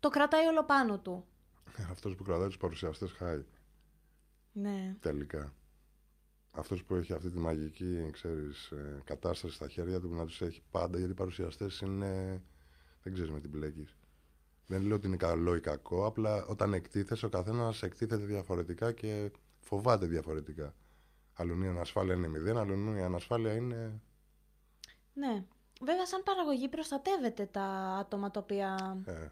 το κρατάει όλο πάνω του. Αυτός που κρατάει τους παρουσιαστές χάει. Ναι. Τελικά. Αυτός που έχει αυτή τη μαγική ξέρεις, ε, κατάσταση στα χέρια του που να τους έχει πάντα, γιατί οι παρουσιαστές είναι. Δεν ξέρεις με τι μπλέκεις. Δεν λέω ότι είναι καλό ή κακό, απλά όταν εκτίθεσαι, ο καθένας εκτίθεται διαφορετικά και φοβάται διαφορετικά. Αλλού η ανασφάλεια είναι μηδέν, αλλού η ανασφάλεια είναι. Ναι. Βέβαια σαν παραγωγή προστατεύετε τα άτομα τα οποία Ε,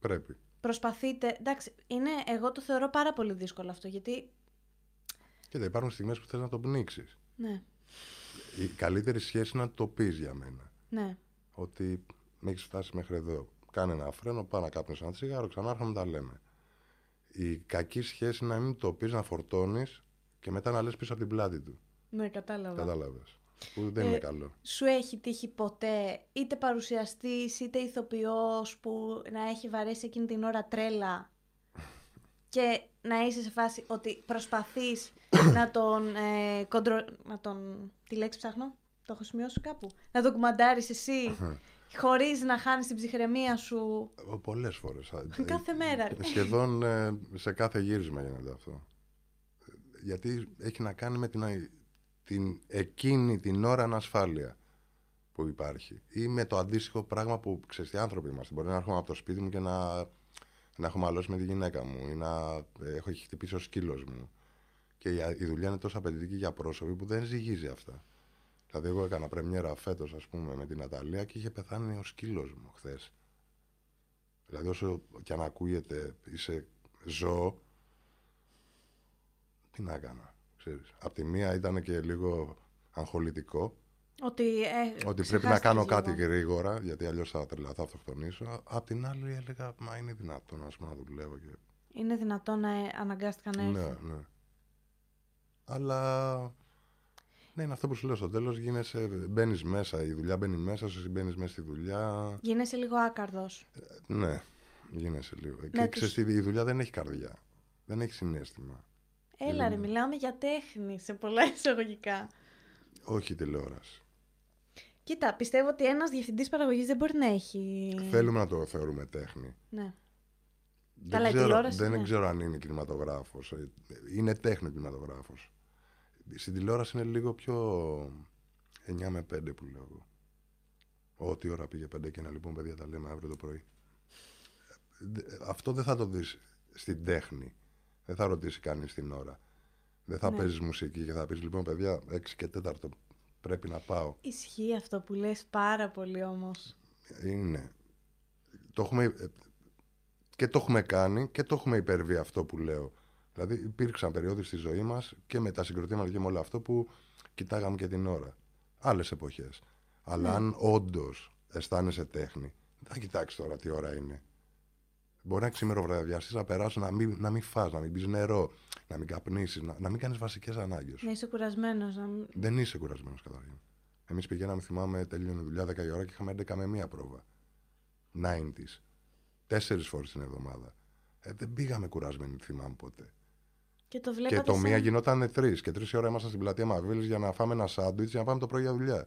πρέπει. προσπαθείτε. Εντάξει, είναι, εγώ το θεωρώ πάρα πολύ δύσκολο αυτό γιατί... Κοίτα, υπάρχουν στιγμές που θες να το πνίξεις. Ναι, Η καλύτερη σχέση είναι να το πεις για μένα. ναι. ότι με έχεις φτάσει μέχρι εδώ. Κάνε ένα φρένο, πάω να κάπνεις ένα τσιγάρο, ξανάρχομαι τα λέμε. Η κακή σχέση είναι να μην το πεις, να φορτώνεις και μετά να λες πίσω από την πλάτη του. Ναι, κατάλαβα. Κατάλαβες. Που δεν Ε, είναι καλό. Σου έχει τύχει ποτέ είτε παρουσιαστής είτε ηθοποιός που να έχει βαρέσει εκείνη την ώρα τρέλα και να είσαι σε φάση ότι προσπαθείς να τον ε, κοντρο... να τον... Τι λέξη ψάχνω; Το έχω σημειώσει κάπου. Να τον κουμαντάρεις εσύ χωρίς να χάνεις την ψυχραιμία σου; Πολλές φορές. Κάθε μέρα. Σχεδόν ε, σε κάθε γύρισμα γίνεται αυτό. Γιατί έχει να κάνει με την, την εκείνη την ώρα ανασφάλεια. που υπάρχει. Ή με το αντίστοιχο πράγμα που ξέρεις τι άνθρωποι είμαστε. Μπορεί να έρχομαι από το σπίτι μου και να, να έχω μαλώσει με τη γυναίκα μου ή να ε, έχω χτυπήσει ο σκύλος μου. Και η, η δουλειά είναι τόσο απαιτητική για πρόσωποι που δεν ζυγίζει αυτά. Δηλαδή, εγώ έκανα πρεμιέρα φέτος, ας πούμε, με την Ναταλία και είχε πεθάνει ο σκύλος μου χθες. Δηλαδή, όσο και αν ακούγεται, είσαι ζώο, τι να έκανα. Ξέρεις. Απ' τη μία ήταν και λίγο αγχολητικό. Ότι, ε, ότι πρέπει να κάνω ξεχάστηκες κάτι λίγο. γρήγορα, γιατί αλλιώς θα τρελαθώ, θα αυτοκτονήσω. Απ' την άλλη έλεγα, μα είναι δυνατόν ας πούμε, να δουλεύω. Και... Είναι δυνατόν να ε, αναγκάστηκαν να έρθουν. Ναι, ναι. Αλλά. Ναι, είναι αυτό που σου λέω στο τέλος. Γίνεσαι, μπαίνεις μέσα, η δουλειά μπαίνει μέσα σου, εσύ μπαίνεις μέσα στη δουλειά. Γίνεσαι λίγο άκαρδος. Ναι, γίνεσαι λίγο. Ναι, και τους- ξέρεις, τι, η δουλειά δεν έχει καρδιά. Δεν έχει συνέστημα. Έλα ρε, Είναι- μιλάμε για τέχνη σε πολλά εισαγωγικά. Όχι τηλεόραση. Κοίτα, πιστεύω ότι ένας διευθυντής παραγωγής δεν μπορεί να έχει... Θέλουμε να το θεωρούμε τέχνη. Ναι. Δεν, Καλά, η ξέρω, τηλεόραση, δεν ναι. ξέρω αν είναι κινηματογράφος. Είναι τέχνη κινηματογράφος. Στην τηλεόραση είναι λίγο πιο 9 με 5 που λέω εγώ. Ό,τι ώρα πήγε 5 και να λοιπόν παιδιά τα λέμε αύριο το πρωί. Ε, Αυτό δεν θα το δεις στην τέχνη. Δεν θα ρωτήσει κανείς την ώρα. Δεν θα Ναι. παίζεις μουσική και θα πεις λοιπόν παιδιά 6 και 4 πρέπει να πάω. Ισχύει αυτό που λες πάρα πολύ όμως. Είναι. Το έχουμε, ε, και το έχουμε κάνει και το έχουμε υπερβεί αυτό που λέω. Δηλαδή υπήρξαν περιόδοι στη ζωή μας και με τα συγκροτήματα και με όλο αυτό που κοιτάγαμε και την ώρα. Άλλες εποχές. Αλλά Ναι. αν όντως αισθάνεσαι τέχνη, δεν θα κοιτάξεις τώρα τι ώρα είναι. Μπορεί να ξημεροβραδιαστείς, να περάσεις, να μην, να μην φας, να μην πεις νερό, να μην καπνίσεις, να, να μην κάνεις βασικές ανάγκες. Να είσαι κουρασμένος. Να... μην- Δεν είσαι κουρασμένος καταρχήν. Εμείς πηγαίναμε, θυμάμαι, τελείωνε η δουλειά 10 η ώρα και είχαμε 11 με μία πρόβα. 90s. Τέσσερις φορές την εβδομάδα. Ε, δεν πήγαμε κουρασμένοι, θυμάμαι ποτέ. Και το Και βλέπατε το σαν- μία γινόταν τρεις. Και τρεις ώρα ήμασταν στην πλατεία Μαβίλη για να φάμε ένα σάντουιτς για να πάμε το πρωί για δουλειά.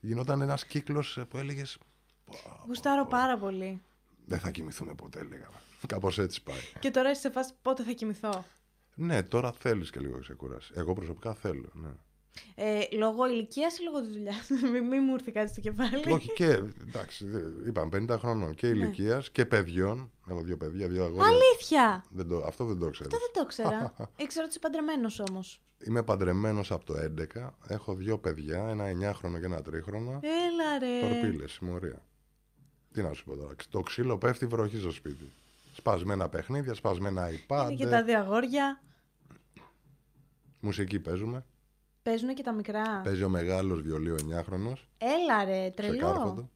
Γινόταν ένας κύκλος που έλεγες. Γουστάρω πάρα πολύ. Δεν θα κοιμηθούμε ποτέ, λέγαμε. Κάπως έτσι πάει. Και τώρα είσαι σε φάση πότε θα κοιμηθώ; ναι, τώρα θέλεις και λίγο ξεκούραση. Εγώ προσωπικά θέλω. Ναι. Ε, λόγω ηλικίας ή λόγω της δουλειάς; μην μη μου ήρθε κάτι στο κεφάλι. Όχι και, εντάξει, δε- είπαμε 50 χρονών και Ναι. ηλικίας και παιδιών. Έχω δύο παιδιά, δύο αγόρια. Αλήθεια! Δεν το, αυτό δεν το ξέρω. Αυτό δεν το ήξερα. Ήξερα ότι είσαι παντρεμένος όμως. Είμαι παντρεμένος από το 11. Έχω δύο παιδιά, ένα 9χρονο και ένα 3χρονο. Έλα ρε. Τορπίλες, συμμορία. Τι να σου πω τώρα. Το ξύλο πέφτει βροχή στο σπίτι. Σπασμένα παιχνίδια, σπασμένα iPad. Είναι και τα δύο αγόρια. Μουσική παίζουμε. Παίζουν και τα μικρά. Παίζει ο μεγάλος βιολίο 9χρονο. Έλα ρε, Ξεκάρφωτο. τρελό.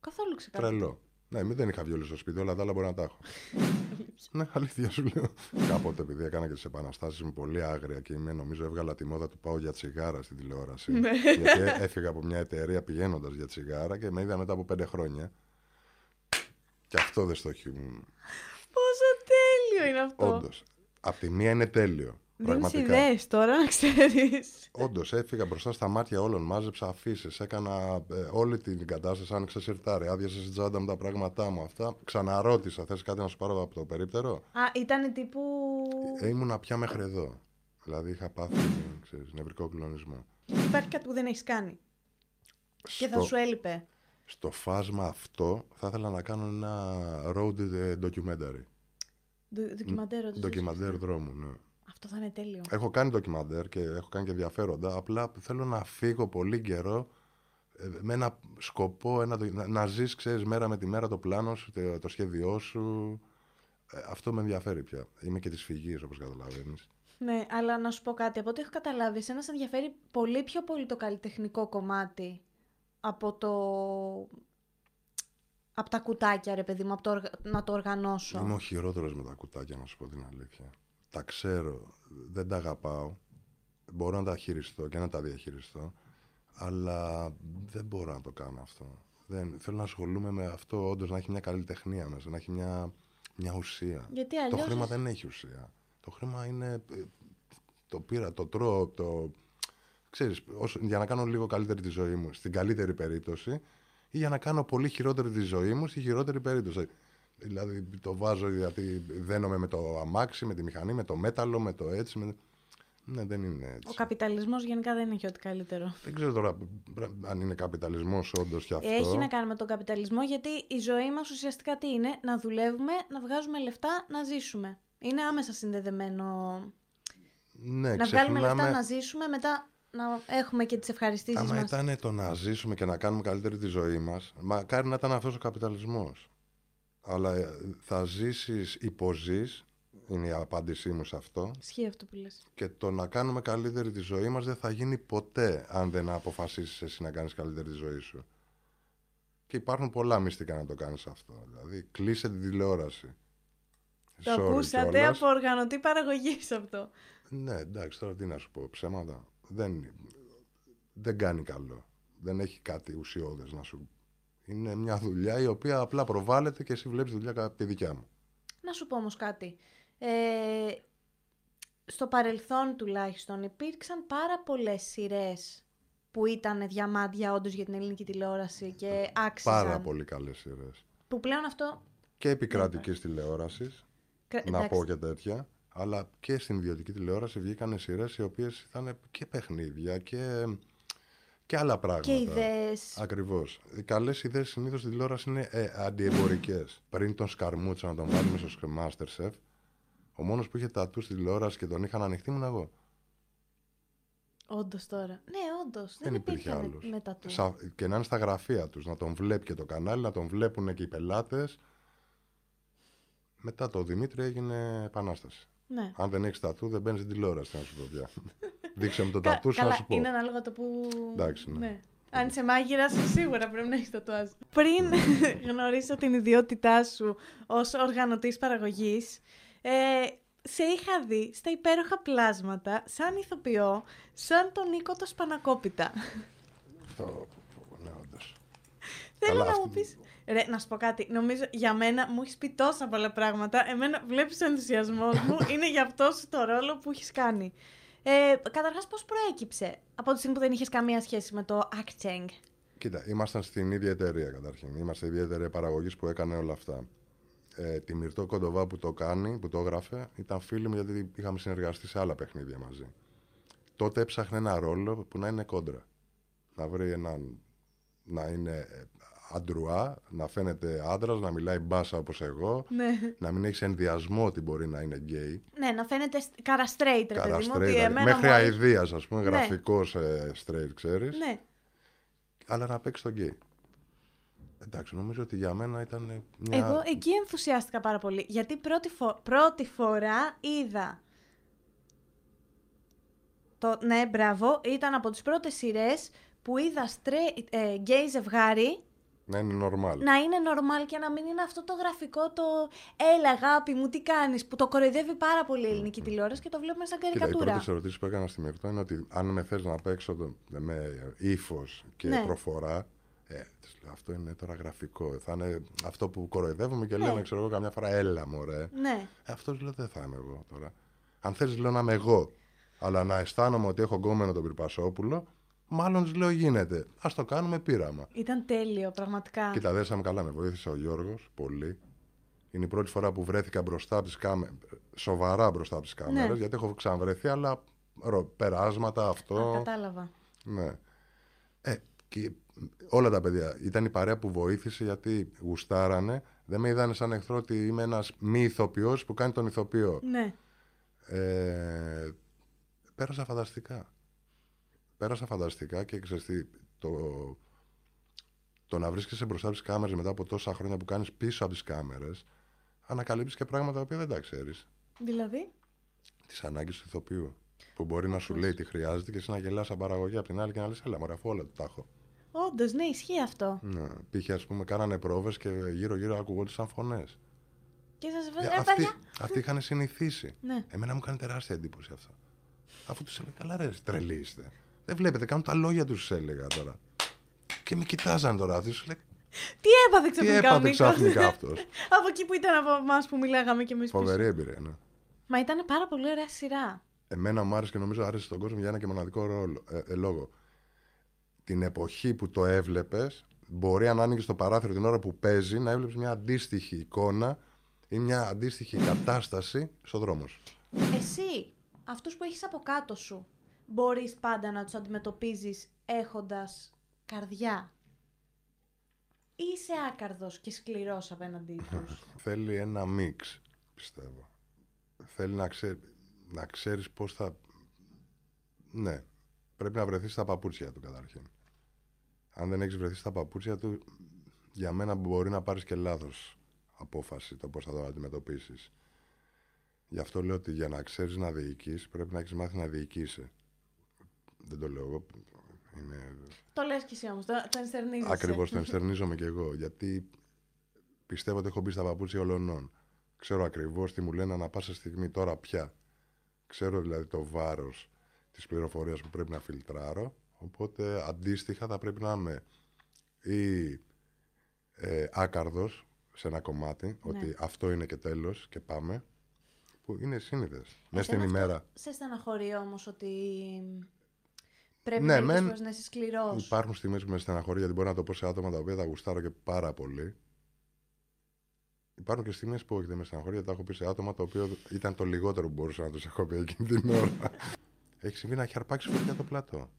Καθόλου ξεκάρφωτο. Τρελό. Ναι, μην δεν είχα βιολί στο σπίτι, όλα τα άλλα μπορεί να τα έχω. ναι, αλήθεια σου λέω. Κάποτε, επειδή έκανα και τις επαναστάσεις μου πολύ άγρια και είμαι, νομίζω, έβγαλα τη μόδα του πάω για τσιγάρα στην τηλεόραση. Ναι. γιατί έφυγα από μια εταιρεία πηγαίνοντας για τσιγάρα και με είδα μετά από πέντε χρόνια. Και αυτό δεν στο χειμώνα. Πόσο τέλειο είναι αυτό. Όντως. Απ' τη μία είναι τέλειο. Δίνεις Πραγματικά. ιδέες τώρα να ξέρεις. Όντως, έφυγα μπροστά στα μάτια όλων. Μάζεψα αφήσεις. Έκανα ε, όλη την κατάσταση. Άνοιξα σιρτάρι. Άδειασα στην τσάντα μου τα πράγματά μου. Αυτά. Ξαναρώτησα. Θες κάτι να σου πάρω από το περίπτερο; Α, ήταν τύπου... Ε, ήμουνα πια μέχρι εδώ. Δηλαδή είχα πάθει ξέρεις, νευρικό κλονισμό. Υπάρχει κάτι που δεν έχεις κάνει. Και θα Στο, σου έλειπε. στο φάσμα αυτό θα ήθελα να κάνω ένα road ε, documentary. Ντο- Ντοκιμαντέρ. όντως. Ντοκιμαντέρ δρόμου, ναι. Αυτό θα είναι τέλειο. Έχω κάνει ντοκιμαντέρ και έχω κάνει και ενδιαφέροντα. Απλά θέλω να φύγω πολύ καιρό ε, με ένα σκοπό, ένα, ντο- να, να ζεις, ξέρεις, μέρα με τη μέρα το πλάνο σου, το, το σχέδιό σου. Ε, αυτό με ενδιαφέρει πια. Είμαι και της φυγής, όπως καταλαβαίνεις. Ναι, αλλά να σου πω κάτι. Από ό,τι έχω καταλάβει, εσένα σε ενδιαφέρει πολύ πιο πολύ το καλλιτεχνικό κομμάτι από το... Από τα κουτάκια, ρε παιδί μου, από το οργα- να το οργανώσω. Είμαι ο χειρότερος με τα κουτάκια, να σου πω την αλήθεια. Τα ξέρω, δεν τα αγαπάω. Μπορώ να τα χειριστώ και να τα διαχειριστώ, αλλά δεν μπορώ να το κάνω αυτό. Δεν, θέλω να ασχολούμαι με αυτό, όντως να έχει μια καλή τεχνία μέσα, να έχει μια, μια ουσία. Γιατί Το αλλιώς... χρήμα δεν έχει ουσία. Το χρήμα είναι. ε, Το πήρα, το τρώω, το. Ξέρεις, όσο, για να κάνω λίγο καλύτερη τη ζωή μου, στην καλύτερη περίπτωση, ή για να κάνω πολύ χειρότερη τη ζωή μου, στη χειρότερη περίπτωση. Δηλαδή το βάζω γιατί δένομαι με το αμάξι, με τη μηχανή, με το μέταλλο, με το έτσι. Με... Ναι, δεν είναι έτσι. Ο καπιταλισμός γενικά δεν έχει ό,τι καλύτερο. Δεν ξέρω τώρα αν είναι καπιταλισμός όντως και αυτό. Έχει να κάνει με τον καπιταλισμό γιατί η ζωή μας ουσιαστικά τι είναι, να δουλεύουμε, να βγάζουμε λεφτά, να ζήσουμε. Είναι άμεσα συνδεδεμένο. Ναι, να βγάλουμε λεφτά, να ζήσουμε, μετά να έχουμε και τις ευχαριστήσεις μας. Αν ήταν το να ζήσουμε και να κάνουμε καλύτερη τη ζωή μας, μακάρι να ήταν αυτός ο καπιταλισμός. Αλλά ε, θα ζήσεις, υποζείς είναι η απάντησή μου σε αυτό. Ισχύει αυτό που λες. Και το να κάνουμε καλύτερη τη ζωή μας δεν θα γίνει ποτέ αν δεν αποφασίσεις εσύ να κάνεις καλύτερη τη ζωή σου. Και υπάρχουν πολλά μυστικά να το κάνεις αυτό. Δηλαδή, κλείσε τη τηλεόραση. Το Sorry ακούσατε κιόλας. από οργανωτή παραγωγής αυτό. Ναι, εντάξει, τώρα τι να σου πω, ψέματα. Δεν, δεν κάνει καλό. Δεν έχει κάτι ουσιώδες να σου... Είναι μια δουλειά η οποία απλά προβάλλεται και εσύ βλέπεις δουλειά κατά τη δικιά μου. Να σου πω όμως κάτι. Ε, στο παρελθόν τουλάχιστον υπήρξαν πάρα πολλές σειρές που ήταν διαμάντια όντως για την ελληνική τηλεόραση και άξιζαν. Πάρα πολύ καλές σειρές. Που πλέον αυτό... Και επικρατική τηλεόραση, να πω και τέτοια, αλλά και στην ιδιωτική τηλεόραση βγήκαν σειρές οι οποίες ήταν και παιχνίδια και, και άλλα πράγματα. Και ιδέες. Ακριβώς. Οι καλές ιδέες συνήθως στην τηλεόραση είναι ε, αντιεμπορικέ. Πριν τον Σκαρμούτσο να τον βάλουμε στο Masterchef, ο μόνος που είχε τατού στην τηλεόραση και τον είχαν ανοιχτεί ήμουν εγώ. Όντως τώρα. Ναι, όντως. Δεν, δεν υπήρχε άλλος. Με, Και να είναι στα γραφεία τους, να τον βλέπει και το κανάλι, να τον βλέπουν και οι πελάτες. Μετά το Δημήτρη έγινε επανάσταση. Ναι. Αν δεν έχεις τατού, δεν μπαίνεις στην τηλεόραση, να σου πω πια. Δείξε με το τατού σου να σου πω. Είναι ανάλογα το που. Εντάξει, ναι. ναι. Αν είσαι μάγειρας, σίγουρα πρέπει να έχεις τατουάζ. Πριν γνωρίσω την ιδιότητά σου ως οργανωτής παραγωγής, ε, σε είχα δει στα υπέροχα πλάσματα, σαν ηθοποιό, σαν τον Νίκο το Σπανακόπιτα. Αυτό, ναι, όντως. Θέλω να μου πεις... Ρε, να σου πω κάτι. Νομίζω για μένα μου έχεις πει τόσα πολλά πράγματα. Εμένα βλέπεις ο ενθουσιασμό μου. είναι για αυτό το ρόλο που έχεις κάνει. Ε, Καταρχάς, πώς προέκυψε από τη στιγμή που δεν είχες καμία σχέση με το acting; Κοίτα, ήμασταν στην ίδια εταιρεία καταρχήν. Είμαστε η ίδια εταιρεία παραγωγής που έκανε όλα αυτά ε, τη Μυρτό Κοντοβά που το κάνει, που το έγραφε, ήταν φίλη μου γιατί είχαμε συνεργαστεί σε άλλα παιχνίδια μαζί. Τότε έψαχνε ένα ρόλο που να είναι κόντρα. Να βρει έναν. να είναι ε, αντρουά, να φαίνεται άντρας, να μιλάει μπάσα όπως εγώ, ναι. να μην έχεις ενδοιασμό ότι μπορεί να είναι γκέι. Ναι, να φαίνεται καρα straight, ρε παιδί μου. Μέχρι αηδίας, ας πούμε, ναι. γραφικός ε, straight, ξέρεις. Ναι. Αλλά να παίξει τον γκέι. Εντάξει, νομίζω ότι για μένα ήταν μια... Εγώ εκεί ενθουσιάστηκα πάρα πολύ, γιατί πρώτη, πρώτη φορά είδα... Το... Ναι, μπράβο, ήταν από τις πρώτες σειρές που είδα στρε... ε, γκέι ζευγάρι να είναι normal. Να είναι normal και να μην είναι αυτό το γραφικό το έλα αγάπη μου τι κάνεις που το κοροϊδεύει πάρα πολύ η ελληνική τηλεόραση και το βλέπουμε σαν καρικατούρα. Κοίτα, οι πρώτες ερωτήσεις που έκανα στη Μερτό είναι ότι αν με θες να παίξω με ύφος και ναι. προφορά ε, αυτό είναι τώρα γραφικό. Θα είναι αυτό που κοροϊδεύουμε και ναι. λέμε, ξέρω εγώ, καμιά φορά έλα μωρέ. Ναι. Ε, αυτός λέω δεν θα είμαι εγώ τώρα. Αν θέλει, λέω να είμαι εγώ. Αλλά να αισθάνομαι ότι έχω γκόμενο τον Πυρπασόπουλο, μάλλον του λέω γίνεται. Α το κάνουμε πείραμα. Ήταν τέλειο, πραγματικά. Κοίτα, δέσαμε καλά. Με βοήθησε ο Γιώργος πολύ. Είναι η πρώτη φορά που βρέθηκα μπροστά από τις κάμερε. Σοβαρά μπροστά από τις κάμερες, ναι. γιατί έχω ξαναβρεθεί, αλλά περάσματα αυτό. Α, κατάλαβα. Ναι. Ε, και όλα τα παιδιά. Ήταν η παρέα που βοήθησε γιατί γουστάρανε. Δεν με είδανε σαν εχθρό ότι είμαι ένας μη ηθοποιός που κάνει τον ηθοποιό. Ναι. Ε, πέρασα φανταστικά. Πέρασα φανταστικά και ξέρεις τι, το, το να βρίσκεσαι μπροστά από τις κάμερες μετά από τόσα χρόνια που κάνεις πίσω από τις κάμερες, ανακαλύπτεις και πράγματα που δεν τα ξέρεις. Δηλαδή; Τις ανάγκες του ηθοποιού. Που μπορεί να σου λέει τι χρειάζεται και εσύ να γελάς σαν παραγωγή από την άλλη και να λες: Ελά, μωρέ, αφού όλα το τα έχω. Όντως, ναι, ισχύει αυτό. Ναι. Π.χ. ας πούμε, κάνανε πρόβες και γύρω-γύρω ακουγόντουσαν φωνές. Και σας βέβαια. Ε, αυτοί, αυτοί είχαν συνηθίσει. Ναι. Εμένα μου κάνει τεράστια εντύπωση αυτό. Αφού τους έλεγα, καλά, ρε, τρελή είστε. Δεν βλέπετε, κάνουν τα λόγια τους, έλεγα τώρα. Και με κοιτάζαν τώρα αυτοί, σου λέει. Τι έπαθε ξαφνικά, Τι έπαθε ξαφνικά αυτός; από εκεί που ήταν από εμάς που μιλάγαμε και εμείς. Φοβερή εμπειρία, ναι. Μα ήταν πάρα πολύ ωραία σειρά. Εμένα μου άρεσε και νομίζω άρεσε στον κόσμο για ένα και μοναδικό ρόλο, ε, ε, λόγο την εποχή που το έβλεπες, μπορεί αν άνοιγες το παράθυρο την ώρα που παίζει να έβλεπες μια αντίστοιχη εικόνα ή μια αντίστοιχη κατάσταση στο δρόμο σου. Εσύ αυτούς που έχεις από κάτω σου, μπορείς πάντα να τους αντιμετωπίζεις έχοντας καρδιά. Ή είσαι άκαρδος και σκληρός απέναντί τους. Θέλει ένα μίξ, πιστεύω. Θέλει να, ξέ... να ξέρεις πώς θα... Ναι, πρέπει να βρεθείς στα παπούτσια του καταρχήν. Αν δεν έχεις βρεθεί στα παπούτσια του, για μένα μπορεί να πάρεις και λάθος απόφαση το πώς θα το αντιμετωπίσεις. Γι' αυτό λέω ότι για να ξέρεις να διοικείς πρέπει να έχεις μάθει να διοικείσαι. Δεν το λέω εγώ. Είναι... Το λες κι εσύ όμως, το, το ενστερνίζεσαι. Ακριβώς το ενστερνίζομαι κι εγώ. Γιατί πιστεύω ότι έχω μπει στα παπούτσια ολονών. Ξέρω ακριβώς τι μου λένε ανά πάσα στιγμή τώρα πια. Ξέρω δηλαδή το βάρος της πληροφορίας που πρέπει να φιλτράρω. Οπότε αντίστοιχα θα πρέπει να είμαι ή ε, άκαρδος σε ένα κομμάτι, Ναι. ότι αυτό είναι και τέλος και πάμε, που είναι σύνηθες. Μέσα στην Εσένα αυτό ημέρα Σε στεναχωρεί όμως ότι πρέπει Ναι, μερικές μεν φορές να είσαι σκληρός. υπάρχουν στιγμές που με στεναχωρεί γιατί μπορώ να το πω σε άτομα τα οποία τα γουστάρω και πάρα πολύ. Υπάρχουν και στιγμές που όχι δεν με στεναχωρεί γιατί τα έχω πει σε άτομα τα οποία ήταν το λιγότερο που μπορούσα να τους έχω πει εκείνη την ώρα. Έχει συμβεί να έχει αρπάξει φωτιά το πλατό.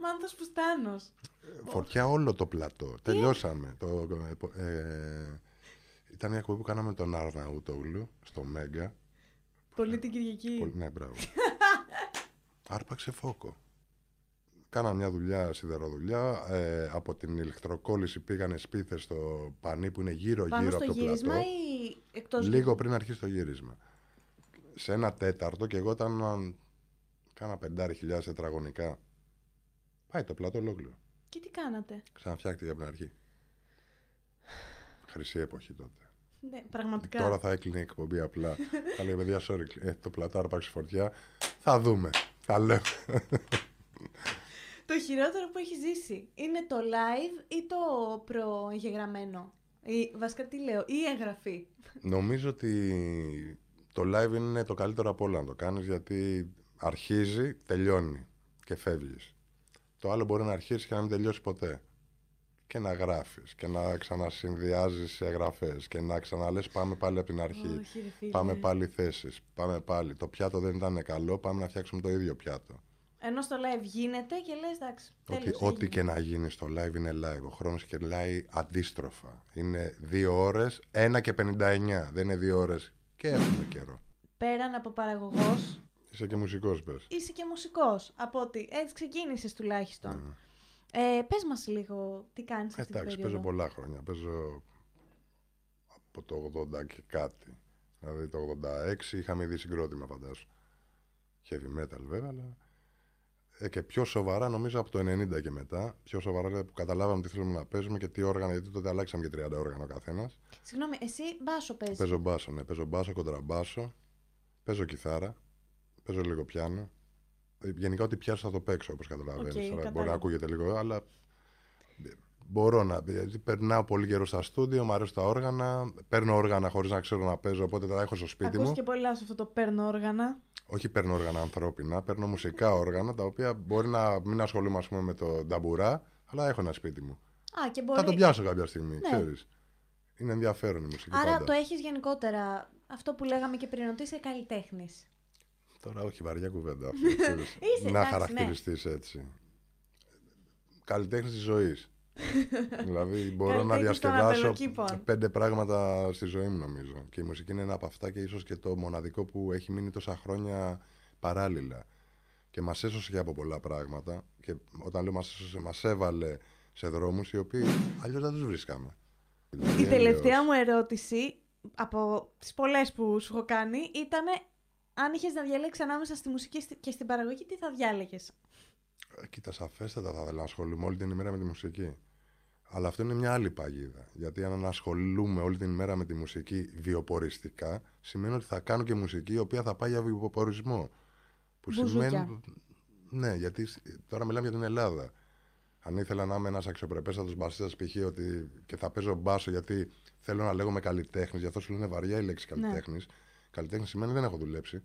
Μάνθος Πουστάνος. Φωτιά όλο το πλατό. Τελειώσαμε. Το, ε, ήταν μια εκπομπή που κάναμε με τον Αρναούτογλου στο Μέγκα. Πολύ την Κυριακή. Πολύ, ναι, μπράβο. Άρπαξε φόκο. Κάναμε μια δουλειά, σιδεροδουλειά. Ε, από την ηλεκτροκόλληση πήγανε σπίθες στο πανί που είναι γύρω-γύρω Πάνω από στο το γύρισμα πλατό. ή εκτός Λίγο πριν αρχίσει το γύρισμα. Σε ένα τέταρτο και εγώ ήταν να- κάνα πεντάρι χιλιάδες τετραγωνικά. Πάει το πλατό ολόκληρο. Και τι κάνατε; Ξαναφτιάχτηκε από την αρχή. Χρυσή εποχή τότε. Ναι, πραγματικά. Τώρα θα έκλεινε η εκπομπή απλά. θα λέει, παιδιά, sorry, ε, το πλατό άρπαξε φωτιά. Θα δούμε. Θα λέω. Το χειρότερο που έχεις ζήσει είναι το live ή το προεγγεγραμμένο; Ή, βασικά τι λέω, ή εγγραφή; Νομίζω ότι το live είναι το καλύτερο από όλα να το κάνεις γιατί αρχίζει, τελειώνει και φεύγεις. Το άλλο μπορεί να αρχίσει και να μην τελειώσει ποτέ. Και να γράφεις και να ξανασυνδυάζεις εγγραφές και να ξαναλες πάμε πάλι από την αρχή. Όχι, ρε φίλε. Πάμε πάλι θέσεις, πάμε πάλι. Το πιάτο δεν ήταν καλό, πάμε να φτιάξουμε το ίδιο πιάτο. Ενώ στο live γίνεται και λες εντάξει. Ότι, τέλος, ό,τι έγινε. και να γίνει στο live είναι live. Ο χρόνος κερλάει αντίστροφα. Είναι δύο ώρες, 1 και 59. Δεν είναι δύο ώρες και έχουμε καιρό. Πέραν από παραγωγός, Είσαι και μουσικός πες. είσαι και μουσικός. Από ότι έτσι ξεκίνησες τουλάχιστον. Ε, πες μας λίγο τι κάνεις αυτή την Εντάξει, περίοδο. παίζω πολλά χρόνια. Παίζω από το 80 και κάτι. Δηλαδή το 86 είχαμε ήδη συγκρότημα φαντάσου. Heavy metal βέβαια, αλλά... Ε, και πιο σοβαρά νομίζω από το 90 και μετά. Πιο σοβαρά δηλαδή, που καταλάβαμε τι θέλουμε να παίζουμε και τι όργανα, γιατί τότε αλλάξαμε και 30 όργανα ο καθένας. Συγγνώμη, εσύ μπάσο παίζεις. Παίζω μπάσο, ναι. Παίζω μπάσο, κοντραμπάσο. Παίζω κιθάρα. Παίζω λίγο πιάνο. Ε, Γενικά ό,τι πιάσω θα το παίξω όπως καταλαβαίνεις. Οκ, Τώρα κατάλαβα. μπορεί να ακούγεται λίγο, αλλά ε, μπορώ να. Γιατί περνάω πολύ καιρό στα στούντιο, μου αρέσουν τα όργανα. Παίρνω όργανα χωρίς να ξέρω να παίζω, οπότε τα έχω στο σπίτι μου. Ακούστηκε πολλά σε αυτό το παίρνω όργανα. Όχι παίρνω όργανα ανθρώπινα, παίρνω μουσικά όργανα τα οποία μπορεί να μην ασχολούμαι ας πούμε, με το νταμπουρά, αλλά έχω ένα σπίτι μου. Α, και μπορεί... Θα το πιάσω κάποια στιγμή, Ναι. ξέρεις. Είναι ενδιαφέρον η μουσική Άρα πάντα. το έχεις γενικότερα αυτό που λέγαμε και πριν, ότι είσαι καλλιτέχνης. Τώρα όχι βαριά κουβέντα αυτή, ξέρεις. Είσαι, να εντάξει, χαρακτηριστείς έτσι. Καλλιτέχνης της ζωής. δηλαδή μπορώ να Καλλιτέχνης των διασκεδάσω απελοκήπων. πέντε πράγματα στη ζωή μου νομίζω. Και η μουσική είναι ένα από αυτά και ίσως και το μοναδικό που έχει μείνει τόσα χρόνια παράλληλα. Και μας έσωσε και από πολλά πράγματα. Και όταν λέω μας έσωσε, μας έβαλε σε δρόμους οι οποίοι αλλιώς δεν τους βρίσκαμε. Η τελευταία μου ερώτηση, από τις πολλές που σου έχω κάνει, ήταν αν είχες να διαλέξεις ανάμεσα στη μουσική στη- και στην παραγωγή, τι θα διάλεγες; Ε, Κοίτα, σαφέστατα θα ήθελα να ασχολούμαι όλη την ημέρα με τη μουσική. Αλλά αυτό είναι μια άλλη παγίδα. Γιατί αν ασχολούμαι όλη την ημέρα με τη μουσική βιοποριστικά, σημαίνει ότι θα κάνω και μουσική η οποία θα πάει για βιοπορισμό. Που Μπουζούκια. σημαίνει. Ναι, γιατί σ- τώρα μιλάμε για την Ελλάδα. Αν ήθελα να είμαι ένας αξιοπρεπέστατος μπασίστα π.χ. ότι και θα παίζω μπάσο γιατί θέλω να λέγομαι καλλιτέχνης, γι' αυτό σου λένε βαριά η λέξη Ναι. καλλιτέχνης. Καλλιτέχνης σημαίνει δεν έχω δουλέψει.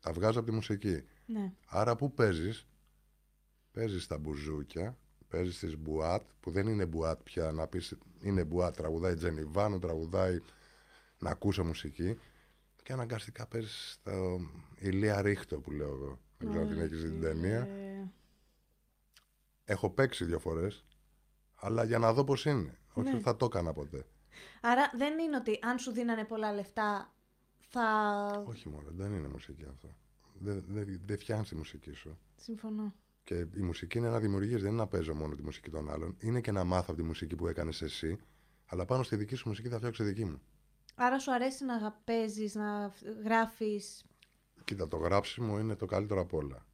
Τα βγάζω από τη μουσική. Ναι. Άρα πού παίζεις, παίζεις στα μπουζούκια, παίζει στι μπουάτ, που δεν είναι μπουάτ πια να πεις είναι μπουάτ. Τραγουδάει Τζενιβάνο, τραγουδάει να ακούσω μουσική. και αναγκαστικά παίζει στο Ηλία Ρίχτο που λέω εγώ. Δεν ξέρω αν την έχεις δει την ταινία. Ε, Έχω παίξει δύο φορές, αλλά για να δω πώς είναι. Όχι Ναι. ότι θα το έκανα ποτέ. Άρα δεν είναι ότι αν σου δίνανε πολλά λεφτά θα. Όχι μόνο, δεν είναι μουσική αυτό. Δεν, δεν, δεν φτιάχνεις τη μουσική σου. Συμφωνώ. Και η μουσική είναι να δημιουργεί, δεν είναι να παίζω μόνο τη μουσική των άλλων. Είναι και να μάθω από τη μουσική που έκανες εσύ, αλλά πάνω στη δική σου μουσική θα φτιάξω τη δική μου. Άρα σου αρέσει να παίζεις, να γράφεις; Κοίτα, το γράψιμο είναι το καλύτερο απ' όλα.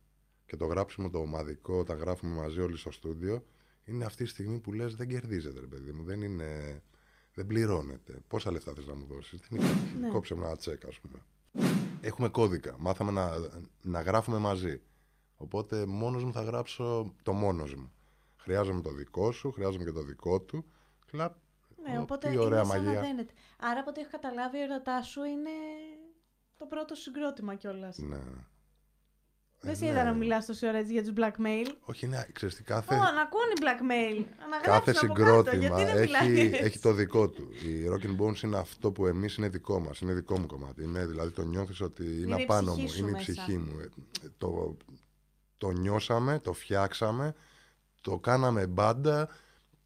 Και το γράψιμο το ομαδικό, όταν γράφουμε μαζί όλοι στο στούντιο, είναι αυτή τη στιγμή που λες δεν κερδίζεται, ρε παιδί μου. Δεν είναι. Δεν πληρώνεται. Πόσα λεφτά θες να μου δώσεις; Δεν υπάρχει. Ναι. Κόψε μου ένα τσέκ, ας πούμε. Έχουμε κώδικα. Μάθαμε να, να γράφουμε μαζί. Οπότε μόνος μου θα γράψω το μόνος μου. Χρειάζομαι το δικό σου, χρειάζομαι και το δικό του. Κλαπ. Ναι, Ω, οπότε τι ωραία είναι σαν να μαγεία. δένεται. Άρα από ό,τι έχω καταλάβει, η ερωτά σου είναι το πρώτο συγκρότημα κιόλας. Ναι. Δεν Ε, σε ναι. είδα να μιλάς τόση ώρα έτσι για τους blackmail. Όχι, είναι, ξέρεις τι, κάθε, Ω, να ακούνε blackmail. Να Κάθε γράψουν από κάτω, συγκρότημα γιατί δεν μιλάει έχει, έτσι. έχει το δικό του. Η Rock Bones είναι αυτό που εμείς είναι δικό μας. Είναι δικό μου κομμάτι. Είναι, δηλαδή το νιώθεις ότι είναι, Είναι η απάνω ψυχή μου. σου Είναι η μέσα. ψυχή μου. Ε, Το, το νιώσαμε, το φτιάξαμε, το κάναμε μπάντα,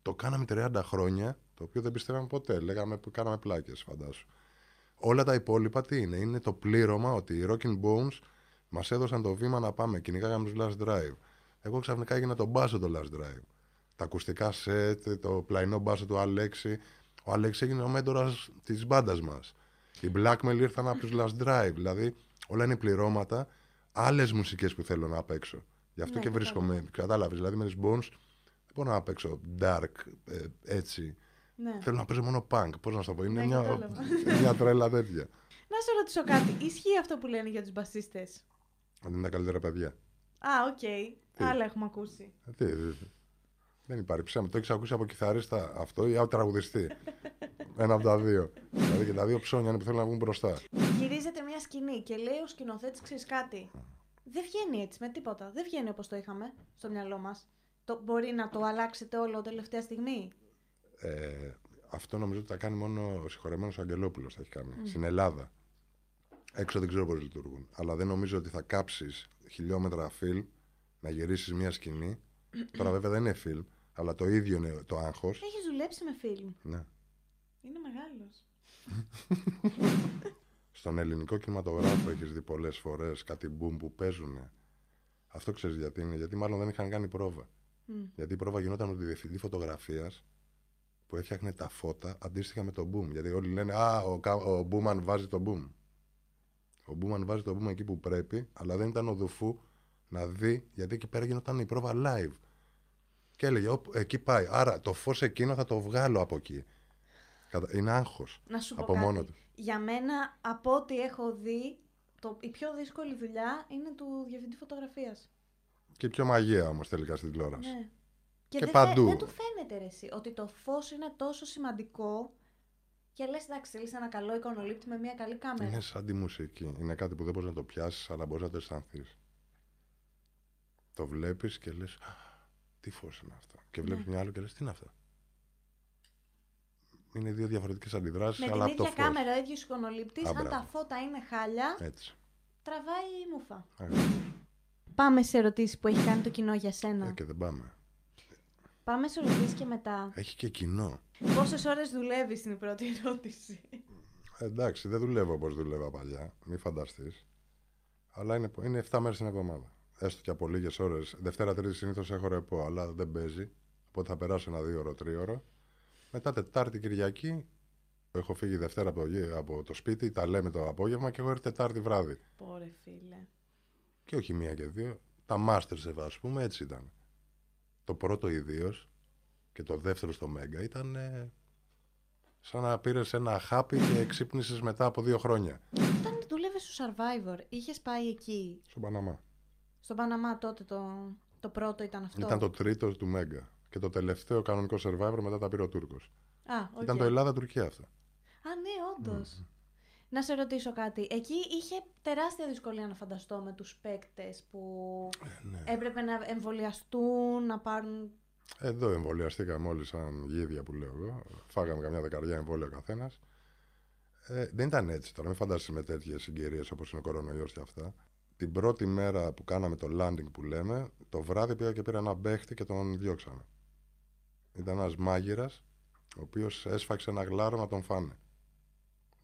το κάναμε 30 χρόνια. Το οποίο δεν πιστεύαμε ποτέ. Λέγαμε που κάναμε πλάκες, φαντάσου. Όλα τα υπόλοιπα τι είναι; Είναι το πλήρωμα ότι οι Rockin' Bones μας έδωσαν το βήμα να πάμε. Κυνηγάγαμε τους Last Drive. Εγώ ξαφνικά έγινα τον μπάσο το Last Drive. Τα ακουστικά σετ, το πλαϊνό μπάσο του Αλέξη. Ο Αλέξης έγινε ο μέντορας της μπάντας μας. Οι Blackmail ήρθαν από τους Last Drive. Δηλαδή όλα είναι πληρώματα. Άλλες μουσικές που θέλω να παίξω. Γι' αυτό Ναι, και βρίσκομαι. Κατάλαβες. Δηλαδή με τις Bones δεν μπορώ να παίξω dark ε, έτσι. Ναι. Θέλω να παίζω μόνο punk. Πώς να σου το πω. Είναι Ναι, μια, κατάλαβα. μια τρέλα τέτοια. Να σε ρωτήσω κάτι. Ισχύει αυτό που λένε για τους μπασίστες; Ότι είναι τα καλύτερα παιδιά. Α, οκ. Άλλα έχουμε ακούσει. Ε, Τι, τι, τι. Δεν υπάρχει ψέμα. Το έχεις ακούσει από κιθαρίστα αυτό ή από τραγουδιστή. Ένα από τα δύο. Δηλαδή και τα δύο ψώνια είναι που θέλουν να βγουν μπροστά. Γυρίζεται μια σκηνή και λέει ο σκηνοθέτης, ξέρεις κάτι. Δεν βγαίνει έτσι με τίποτα. Δεν βγαίνει όπως το είχαμε στο μυαλό μας. Το, μπορεί να το αλλάξετε όλο τελευταία στιγμή; Ε, αυτό νομίζω ότι θα κάνει μόνο ο συγχωρεμένος Αγγελόπουλος. Θα έχει κάνει. Στην Ελλάδα. Έξω δεν ξέρω πώς λειτουργούν. Αλλά δεν νομίζω ότι θα κάψεις χιλιόμετρα φιλμ να γυρίσεις μια σκηνή. Τώρα βέβαια δεν είναι φιλμ, αλλά το ίδιο είναι το άγχος. Έχεις δουλέψει με φιλμ. Ναι. Είναι μεγάλος. Στον ελληνικό κινηματογράφο έχεις δει πολλές φορές κάτι μπουμ που παίζουν. Αυτό ξέρεις γιατί είναι. Γιατί μάλλον δεν είχαν κάνει πρόβα. Γιατί η πρόβα γινόταν με τη διευθυντή φωτογραφίας που έφτιαχνε τα φώτα αντίστοιχα με το boom. Γιατί όλοι λένε Α, ο, κα- ο Μπούμαν βάζει το boom. Ο Μπούμαν βάζει το boom εκεί που πρέπει, αλλά δεν ήταν ο Δουφού να δει, γιατί εκεί πέρα γινόταν η πρόβα live. Και έλεγε, «Οπ, εκεί πάει. Άρα το φως εκείνο θα το βγάλω από εκεί. Κατα- Είναι άγχος. Να σου πω Από κάτι. μόνο του. Για μένα, από ό,τι έχω δει, το, η πιο δύσκολη δουλειά είναι του διευθυντή φωτογραφίας. Και πιο μαγεία όμως τελικά στην τηλεόραση. Ναι. Και δεν, παντού. δεν του φαίνεται ρε, εσύ, ότι το φως είναι τόσο σημαντικό και λες εντάξει θέλεις ένα καλό εικονολήπτη με μια καλή κάμερα. Είναι σαν τη μουσική. Είναι κάτι που δεν μπορείς να το πιάσεις, αλλά μπορείς να το αισθανθείς. Το βλέπεις και λες, τι φως είναι αυτό. Και βλέπεις Ναι. μια άλλο και λες, τι είναι αυτό; Είναι δύο διαφορετικές αντιδράσεις, με αλλά την από το ίδια φως. κάμερα, ο ίδιος εικονολήπτης, Α, αν μπράβο. τα φώτα είναι χάλια, Έτσι. τραβάει η μούφα. Ακριβώς. Πάμε σε ερωτήσεις που έχει κάνει το κοινό για σένα. Ε, και δεν πάμε. Πάμε σε ερωτήσεις και μετά. Έχει και κοινό. Πόσες ώρες δουλεύεις είναι η πρώτη ερώτηση; Ε, εντάξει, δεν δουλεύω όπως δούλευα παλιά. Μην φανταστείς. Αλλά είναι, είναι 7 μέρες την εβδομάδα. Έστω και από λίγες ώρες. Δευτέρα, Τρίτη συνήθως έχω ρεπό, αλλά δεν παίζει. Οπότε θα περάσω ένα δύο ώρο, τρίωρο. Μετά Τετάρτη, Κυριακή. Έχω φύγει Δευτέρα από, το γη- από το σπίτι, τα λέμε το απόγευμα και έχω έρθει Τετάρτη βράδυ. Πόρε φίλε. Και όχι μία και δύο. Τα Masterchef, ας πούμε, έτσι ήταν. Το πρώτο ιδίως και το δεύτερο στο Mega ήταν ε, σαν να πήρες ένα χάπι και ξύπνησες μετά από δύο χρόνια. Όταν δούλευες στο Survivor, είχες πάει εκεί, Στον Παναμά. Στον Παναμά τότε το, το πρώτο ήταν αυτό. Ήταν το τρίτο του Mega. Και το τελευταίο κανονικό survivor μετά τα πήρε ο Τούρκος. Α, οκ. Ήταν το Ελλάδα-Τουρκία αυτό. Α, ναι, όντως. Να σε ρωτήσω κάτι. Εκεί είχε τεράστια δυσκολία να φανταστώ με τους παίκτες που ναι. έπρεπε να εμβολιαστούν, να πάρουν... Εδώ εμβολιαστήκαμε όλοι σαν γίδια που λέω εγώ. Φάγαμε καμιά δεκαριά εμβόλια ο καθένας. Ε, δεν ήταν έτσι τώρα, μην φανταστείς με τέτοιες συγκυρίες όπως είναι ο κορονοϊός και αυτά. Την πρώτη μέρα που κάναμε το landing που λέμε, το βράδυ πήγα και πήρα ένα μπέχτη και τον διώξαμε. Ήταν ένας μάγειρας, ο οποίος έσφαξε ένα γλάρο να τον φάνε.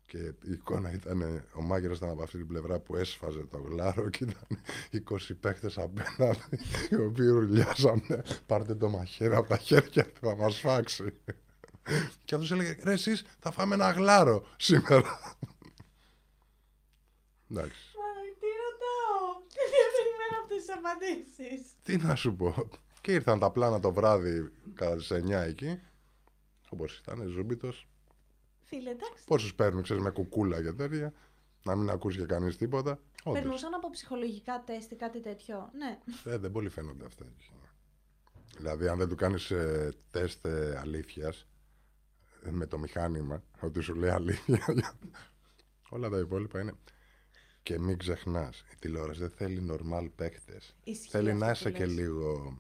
Και η εικόνα ήταν, ο μάγειρας ήταν από αυτή την πλευρά που έσφαζε το γλάρο και ήταν 20 παίχτες απέναντι, οι οποίοι ρουλιάζανε. Πάρτε το μαχαίρι από τα χέρια του, θα μας φάξει. Και αυτός έλεγε, ρε εσείς θα φάμε ένα γλάρο σήμερα. Εντάξει. Μα τι ρωτάω. Δεν περιμένω αυτέ τι απαντήσεις. Τι να σου πω. Και ήρθαν τα πλάνα το βράδυ κατά τις 9 εκεί. Όπως ήταν, ζούμπιτος. Φίλε, εντάξει. Πόσους παίρνουν, ξέρεις, με κουκούλα και τέτοια. Να μην ακούσει και κανείς τίποτα. Όντως. Περνούσαν από ψυχολογικά τεστ ή κάτι τέτοιο. Ναι. Ε, δεν πολύ φαίνονται αυτά. εκεί. Δηλαδή, αν δεν του κάνεις ε, τεστ ε, αλήθειας ε, με το μηχάνημα, ότι σου λέει αλήθεια, όλα τα υπόλοιπα είναι. Και μην ξεχνάς, η τηλεόραση δεν θέλει normal παίχτες. Ισχύει Θέλει αυτό να που είσαι και λες. λίγο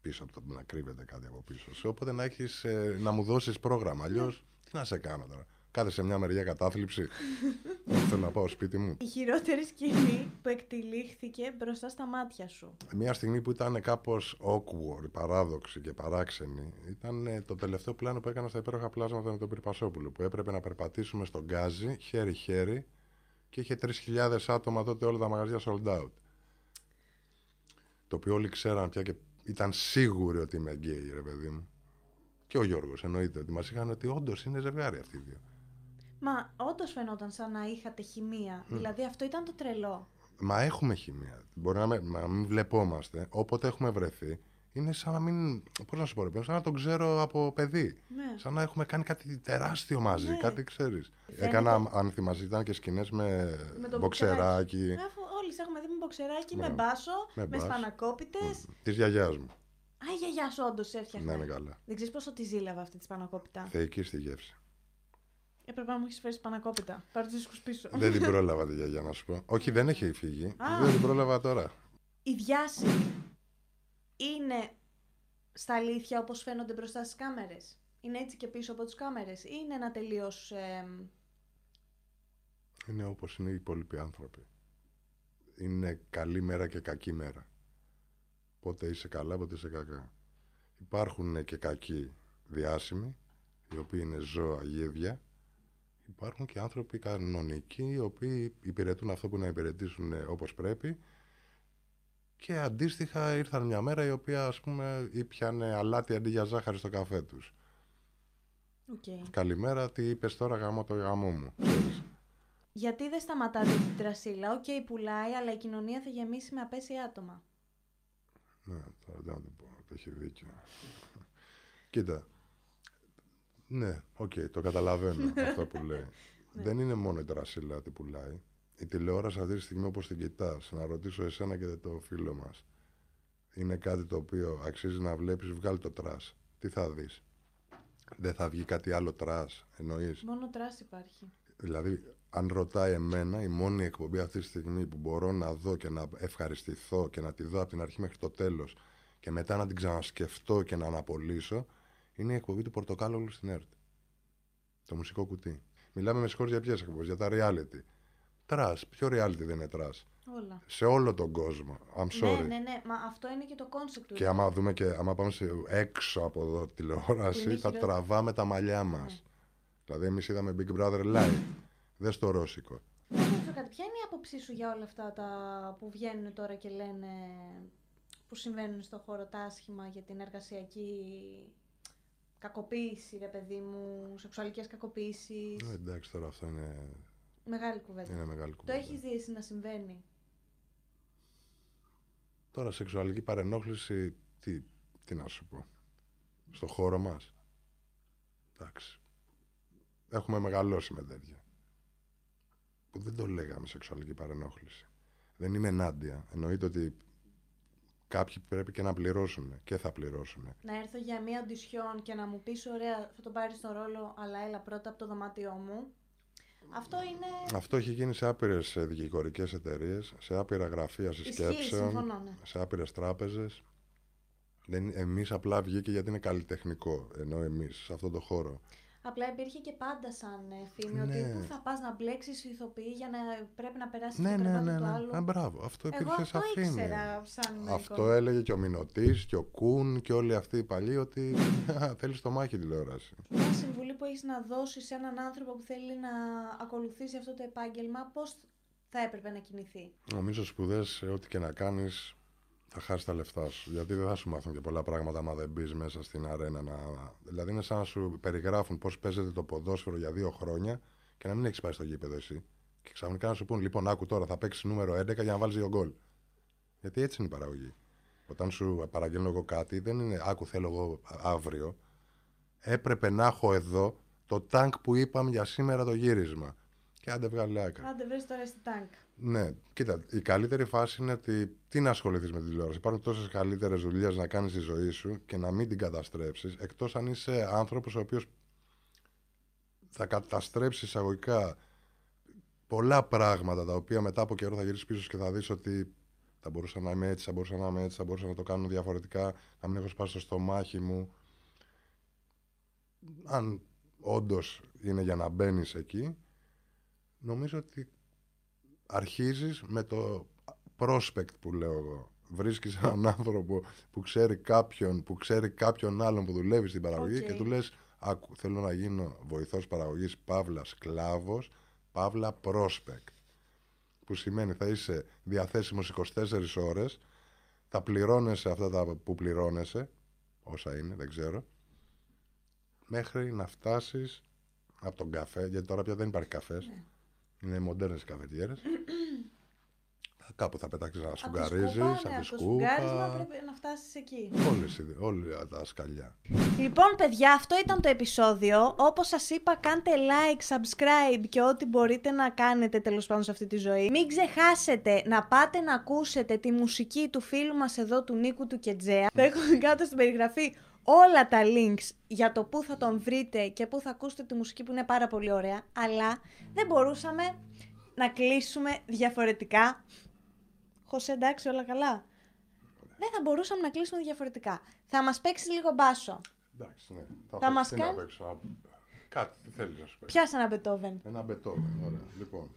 πίσω από το να κρύβεται κάτι από πίσω σου. Οπότε να, έχεις, ε, να μου δώσεις πρόγραμμα. Αλλιώς τι να σε κάνω τώρα. Κάθε σε μια μεριά κατάθλιψη. Θέλω να πάω σπίτι μου; Η χειρότερη σκηνή που εκτυλίχθηκε μπροστά στα μάτια σου. Μια στιγμή που ήταν κάπως awkward, παράδοξη και παράξενη, ήταν ε, το τελευταίο πλάνο που έκανα στα υπέροχα πλάσματα με τον Πυρπασόπουλο. Που έπρεπε να περπατήσουμε στον Γκάζι, χέρι-χέρι, και είχε 3.000 άτομα τότε όλα τα μαγαζιά sold out. Το οποίο όλοι ξέραν πια και ήταν σίγουροι ότι είμαι γκέι, ρε παιδί μου. Και ο Γιώργος εννοείται ότι μας είχαν ότι όντως είναι ζευγάρι αυτοί οι δύο. Μα όντως φαινόταν σαν να είχατε χημεία. Δηλαδή αυτό ήταν το τρελό. Μα έχουμε χημεία. Μπορεί να, με, να μην βλεπόμαστε. Όποτε έχουμε βρεθεί, είναι σαν να μην. Πώς να σου πω, ρε παιδί, σαν να τον ξέρω από παιδί. Ναι. Σαν να έχουμε κάνει κάτι τεράστιο μαζί, Ναι. κάτι ξέρεις. Φαίνεται- Έκανα, αν θυμάσαι, ήταν και σκηνές με, Με το μποξεράκι Αφού όλοι σε έχουμε δει με μποξεράκι, με Ναι. μπάσο, Με με, μπάσο. σπανακόπιτες. της γιαγιάς μου. Α, η γιαγιάς σου όντως έφτιαχνε. Ναι, είναι καλά. Δεν ξέρεις πόσο τη ζήλαβα αυτή τη σπανακόπιτα. Θεϊκή στη γεύση. Έπρεπε να μου έχεις φέρει σπανακόπιτα. Πάρε τους δίσκου πίσω. δεν την πρόλαβα τη γιαγιά να σου πω. Όχι, δεν έχει φύγει. Α. Δεν την πρόλαβα τώρα. Οι διάσημοι είναι στα αλήθεια όπως φαίνονται μπροστά στις κάμερες; Είναι έτσι και πίσω από τις κάμερες; Ή είναι ένα τελείως... εμ, Είναι όπως είναι οι υπόλοιποι άνθρωποι. Είναι καλή μέρα και κακή μέρα. Πότε είσαι καλά, πότε είσαι κακά. Υπάρχουν και κακοί διάσημοι, οι οποίοι είναι ζώα γίδια. Υπάρχουν και άνθρωποι κανονικοί, οι οποίοι υπηρετούν αυτό που να υπηρετήσουν όπως πρέπει. Και αντίστοιχα ήρθαν μια μέρα η οποία ας πούμε ήπιανε αλάτι αντί για ζάχαρη στο καφέ τους. οκ. Καλημέρα, τι είπες τώρα γαμώ το γάμο μου. ξέρεις. Γιατί δεν σταματάτε την τρασίλα; Οκ, πουλάει, αλλά η κοινωνία θα γεμίσει με απαίσια άτομα. Ναι, τώρα δεν θα το πω. Το έχει δίκιο. Κοίτα. Ναι, οκ, το καταλαβαίνω αυτό που λέει. δεν είναι μόνο η τρασίλα τι πουλάει. Η τηλεόραση αυτή τη στιγμή όπως την κοιτάς, να ρωτήσω εσένα και το φίλο μας, είναι κάτι το οποίο αξίζει να βλέπεις, βγάλε το trash. Τι θα δεις; Δεν θα βγει κάτι άλλο trash, εννοείς; Μόνο trash υπάρχει. Δηλαδή, αν ρωτάει εμένα, η μόνη εκπομπή αυτή τη στιγμή που μπορώ να δω και να ευχαριστηθώ και να τη δω από την αρχή μέχρι το τέλος και μετά να την ξανασκεφτώ και να αναπολήσω, είναι η εκπομπή του Πορτοκάλογλου στην ΕΡΤ. Το μουσικό κουτί. Μιλάμε με συγχωρείς για ποιες εκπομπές, για τα reality. Trash. Ποιο reality δεν είναι trash; Όλα. Σε όλο τον κόσμο. I'm sorry. Ναι, ναι, ναι. Μα αυτό είναι και το concept του. Και άμα δούμε και άμα πάμε σε, έξω από εδώ Που τηλεόραση, είναι θα χειρότερο. τραβάμε τα μαλλιά μας. Ναι. Δηλαδή, εμείς είδαμε Big Brother Live. Δεν στο ρώσικο. Να σε ρωτήσω κάτι. Ποια είναι η άποψή σου για όλα αυτά τα που βγαίνουν τώρα και λένε που συμβαίνουν στο χώρο τα άσχημα για την εργασιακή κακοποίηση, ρε παιδί μου, σεξουαλικές κακοποίησεις; Ε, εντάξει, τώρα αυτό είναι, Μεγάλη κουβέντα. είναι μεγάλη Το κουβέντα. έχεις δει εσύ να συμβαίνει; Τώρα, σεξουαλική παρενόχληση, τι, τι να σου πω. Στο χώρο μας. Εντάξει. Έχουμε μεγαλώσει με τέτοια. Που δεν το λέγαμε σεξουαλική παρενόχληση. Δεν είμαι ενάντια. Εννοείται ότι κάποιοι πρέπει και να πληρώσουν και θα πληρώσουν. Να έρθω για μία οντισιόν και να μου πεις ωραία θα τον πάρεις τον ρόλο αλλά έλα πρώτα από το δωμάτιό μου. Αυτό είναι... Αυτό έχει γίνει σε άπειρες δικηγορικές εταιρείες, σε άπειρα γραφεία Ισχύει, συσκέψεων, συμφωνώ, ναι. σε άπειρες τράπεζες. Εμείς απλά βγήκε γιατί είναι καλλιτεχνικό. Ενώ εμείς σε αυτόν τον χώρο Απλά υπήρχε και πάντα σαν ε, φήμη Ναι. ότι πού θα πας να μπλέξεις ηθοποιή για να πρέπει να περάσεις Ναι, το ναι, κρεβάτι ναι. του ναι. άλλου. Α, μπράβο. Αυτό Εγώ υπήρχε αυτό σαν φήμη. ήξερα σαν Αυτό εικόνα. έλεγε και ο Μινωτής και ο Κούν και όλοι αυτοί οι παλιοί ότι θέλεις το μάχη τηλεόραση. Μια συμβουλή που έχεις να δώσεις σε έναν άνθρωπο που θέλει να ακολουθήσει αυτό το επάγγελμα, πώς θα έπρεπε να κινηθεί; Νομίζω σπουδές, ό,τι και να κάνεις, θα χάσεις τα λεφτά σου. Γιατί δεν θα σου μάθουν και πολλά πράγματα άμα δεν μπεις μέσα στην αρένα. Να... Δηλαδή είναι σαν να σου περιγράφουν πώς παίζεται το ποδόσφαιρο για δύο χρόνια και να μην έχεις πάει στο γήπεδο εσύ. Και ξαφνικά να σου πούν: Λοιπόν, άκου τώρα, θα παίξεις νούμερο 11 για να βάλεις δύο γκολ. Γιατί έτσι είναι η παραγωγή. Όταν σου παραγγέλνω εγώ κάτι, δεν είναι άκου θέλω εγώ αύριο. Έπρεπε να έχω εδώ το τάγκ που είπαμε για σήμερα το γύρισμα. Και άντε βγάλε άκρα. Άντε βρες τώρα στη τάγκ. Ναι, κοίτα, η καλύτερη φάση είναι ότι τι να ασχοληθείς με τη τηλεόραση. Υπάρχουν τόσες καλύτερες δουλειές να κάνεις στη ζωή σου και να μην την καταστρέψεις, εκτός αν είσαι άνθρωπος ο οποίος θα καταστρέψει εισαγωγικά πολλά πράγματα τα οποία μετά από καιρό θα γυρίσεις πίσω και θα δεις ότι θα μπορούσα να είμαι έτσι, θα μπορούσα να είμαι έτσι, θα μπορούσα να το κάνω διαφορετικά, να μην έχω σπάσει το στομάχι μου. Αν όντως είναι για να μπαίνεις εκεί, νομίζω ότι αρχίζεις με το prospect που λέω εγώ. Βρίσκεις έναν άνθρωπο που ξέρει κάποιον, που ξέρει κάποιον άλλον που δουλεύει στην παραγωγή Οκ. και του λες Άκου, θέλω να γίνω βοηθός παραγωγής, παύλας σκλάβος, παύλα prospect. Που σημαίνει θα είσαι διαθέσιμος 24 ώρες, θα πληρώνεσαι αυτά τα που πληρώνεσαι, όσα είναι, δεν ξέρω, μέχρι να φτάσεις από τον καφέ, γιατί τώρα πια δεν υπάρχει καφές, Ναι. Είναι μοντέρνες οι καφετιέρες. Κάπου θα πετάξεις να Από τη σφουγγαρίζεις, σκούπα, ναι, από τη από το σφουγγάρισμα σκούπα. πρέπει να φτάσεις εκεί. Όλες, οι- όλα τα σκαλιά. Λοιπόν, παιδιά, αυτό ήταν το επεισόδιο. Όπως σας είπα, κάντε like, subscribe και ό,τι μπορείτε να κάνετε τέλος πάντων σε αυτή τη ζωή. Μην ξεχάσετε να πάτε να ακούσετε τη μουσική του φίλου μας εδώ, του Νίκου του Κετζέα. Θα έχω κάτω στην περιγραφή όλα τα links για το πού θα τον βρείτε και πού θα ακούσετε τη μουσική που είναι πάρα πολύ ωραία. Αλλά δεν μπορούσαμε να κλείσουμε διαφορετικά. Χωσέ, εντάξει, όλα καλά. Δεν θα μπορούσαμε να κλείσουμε διαφορετικά. Θα μας παίξεις λίγο μπάσο. Εντάξει, ναι. Θα παίξω, μας τι να κάνει- παίξω, να- Κάτι, τι θέλεις να σου παίξω. Πιάσε ένα Μπετόβεν. Ένα μπετόβεν, ωραία. Λοιπόν.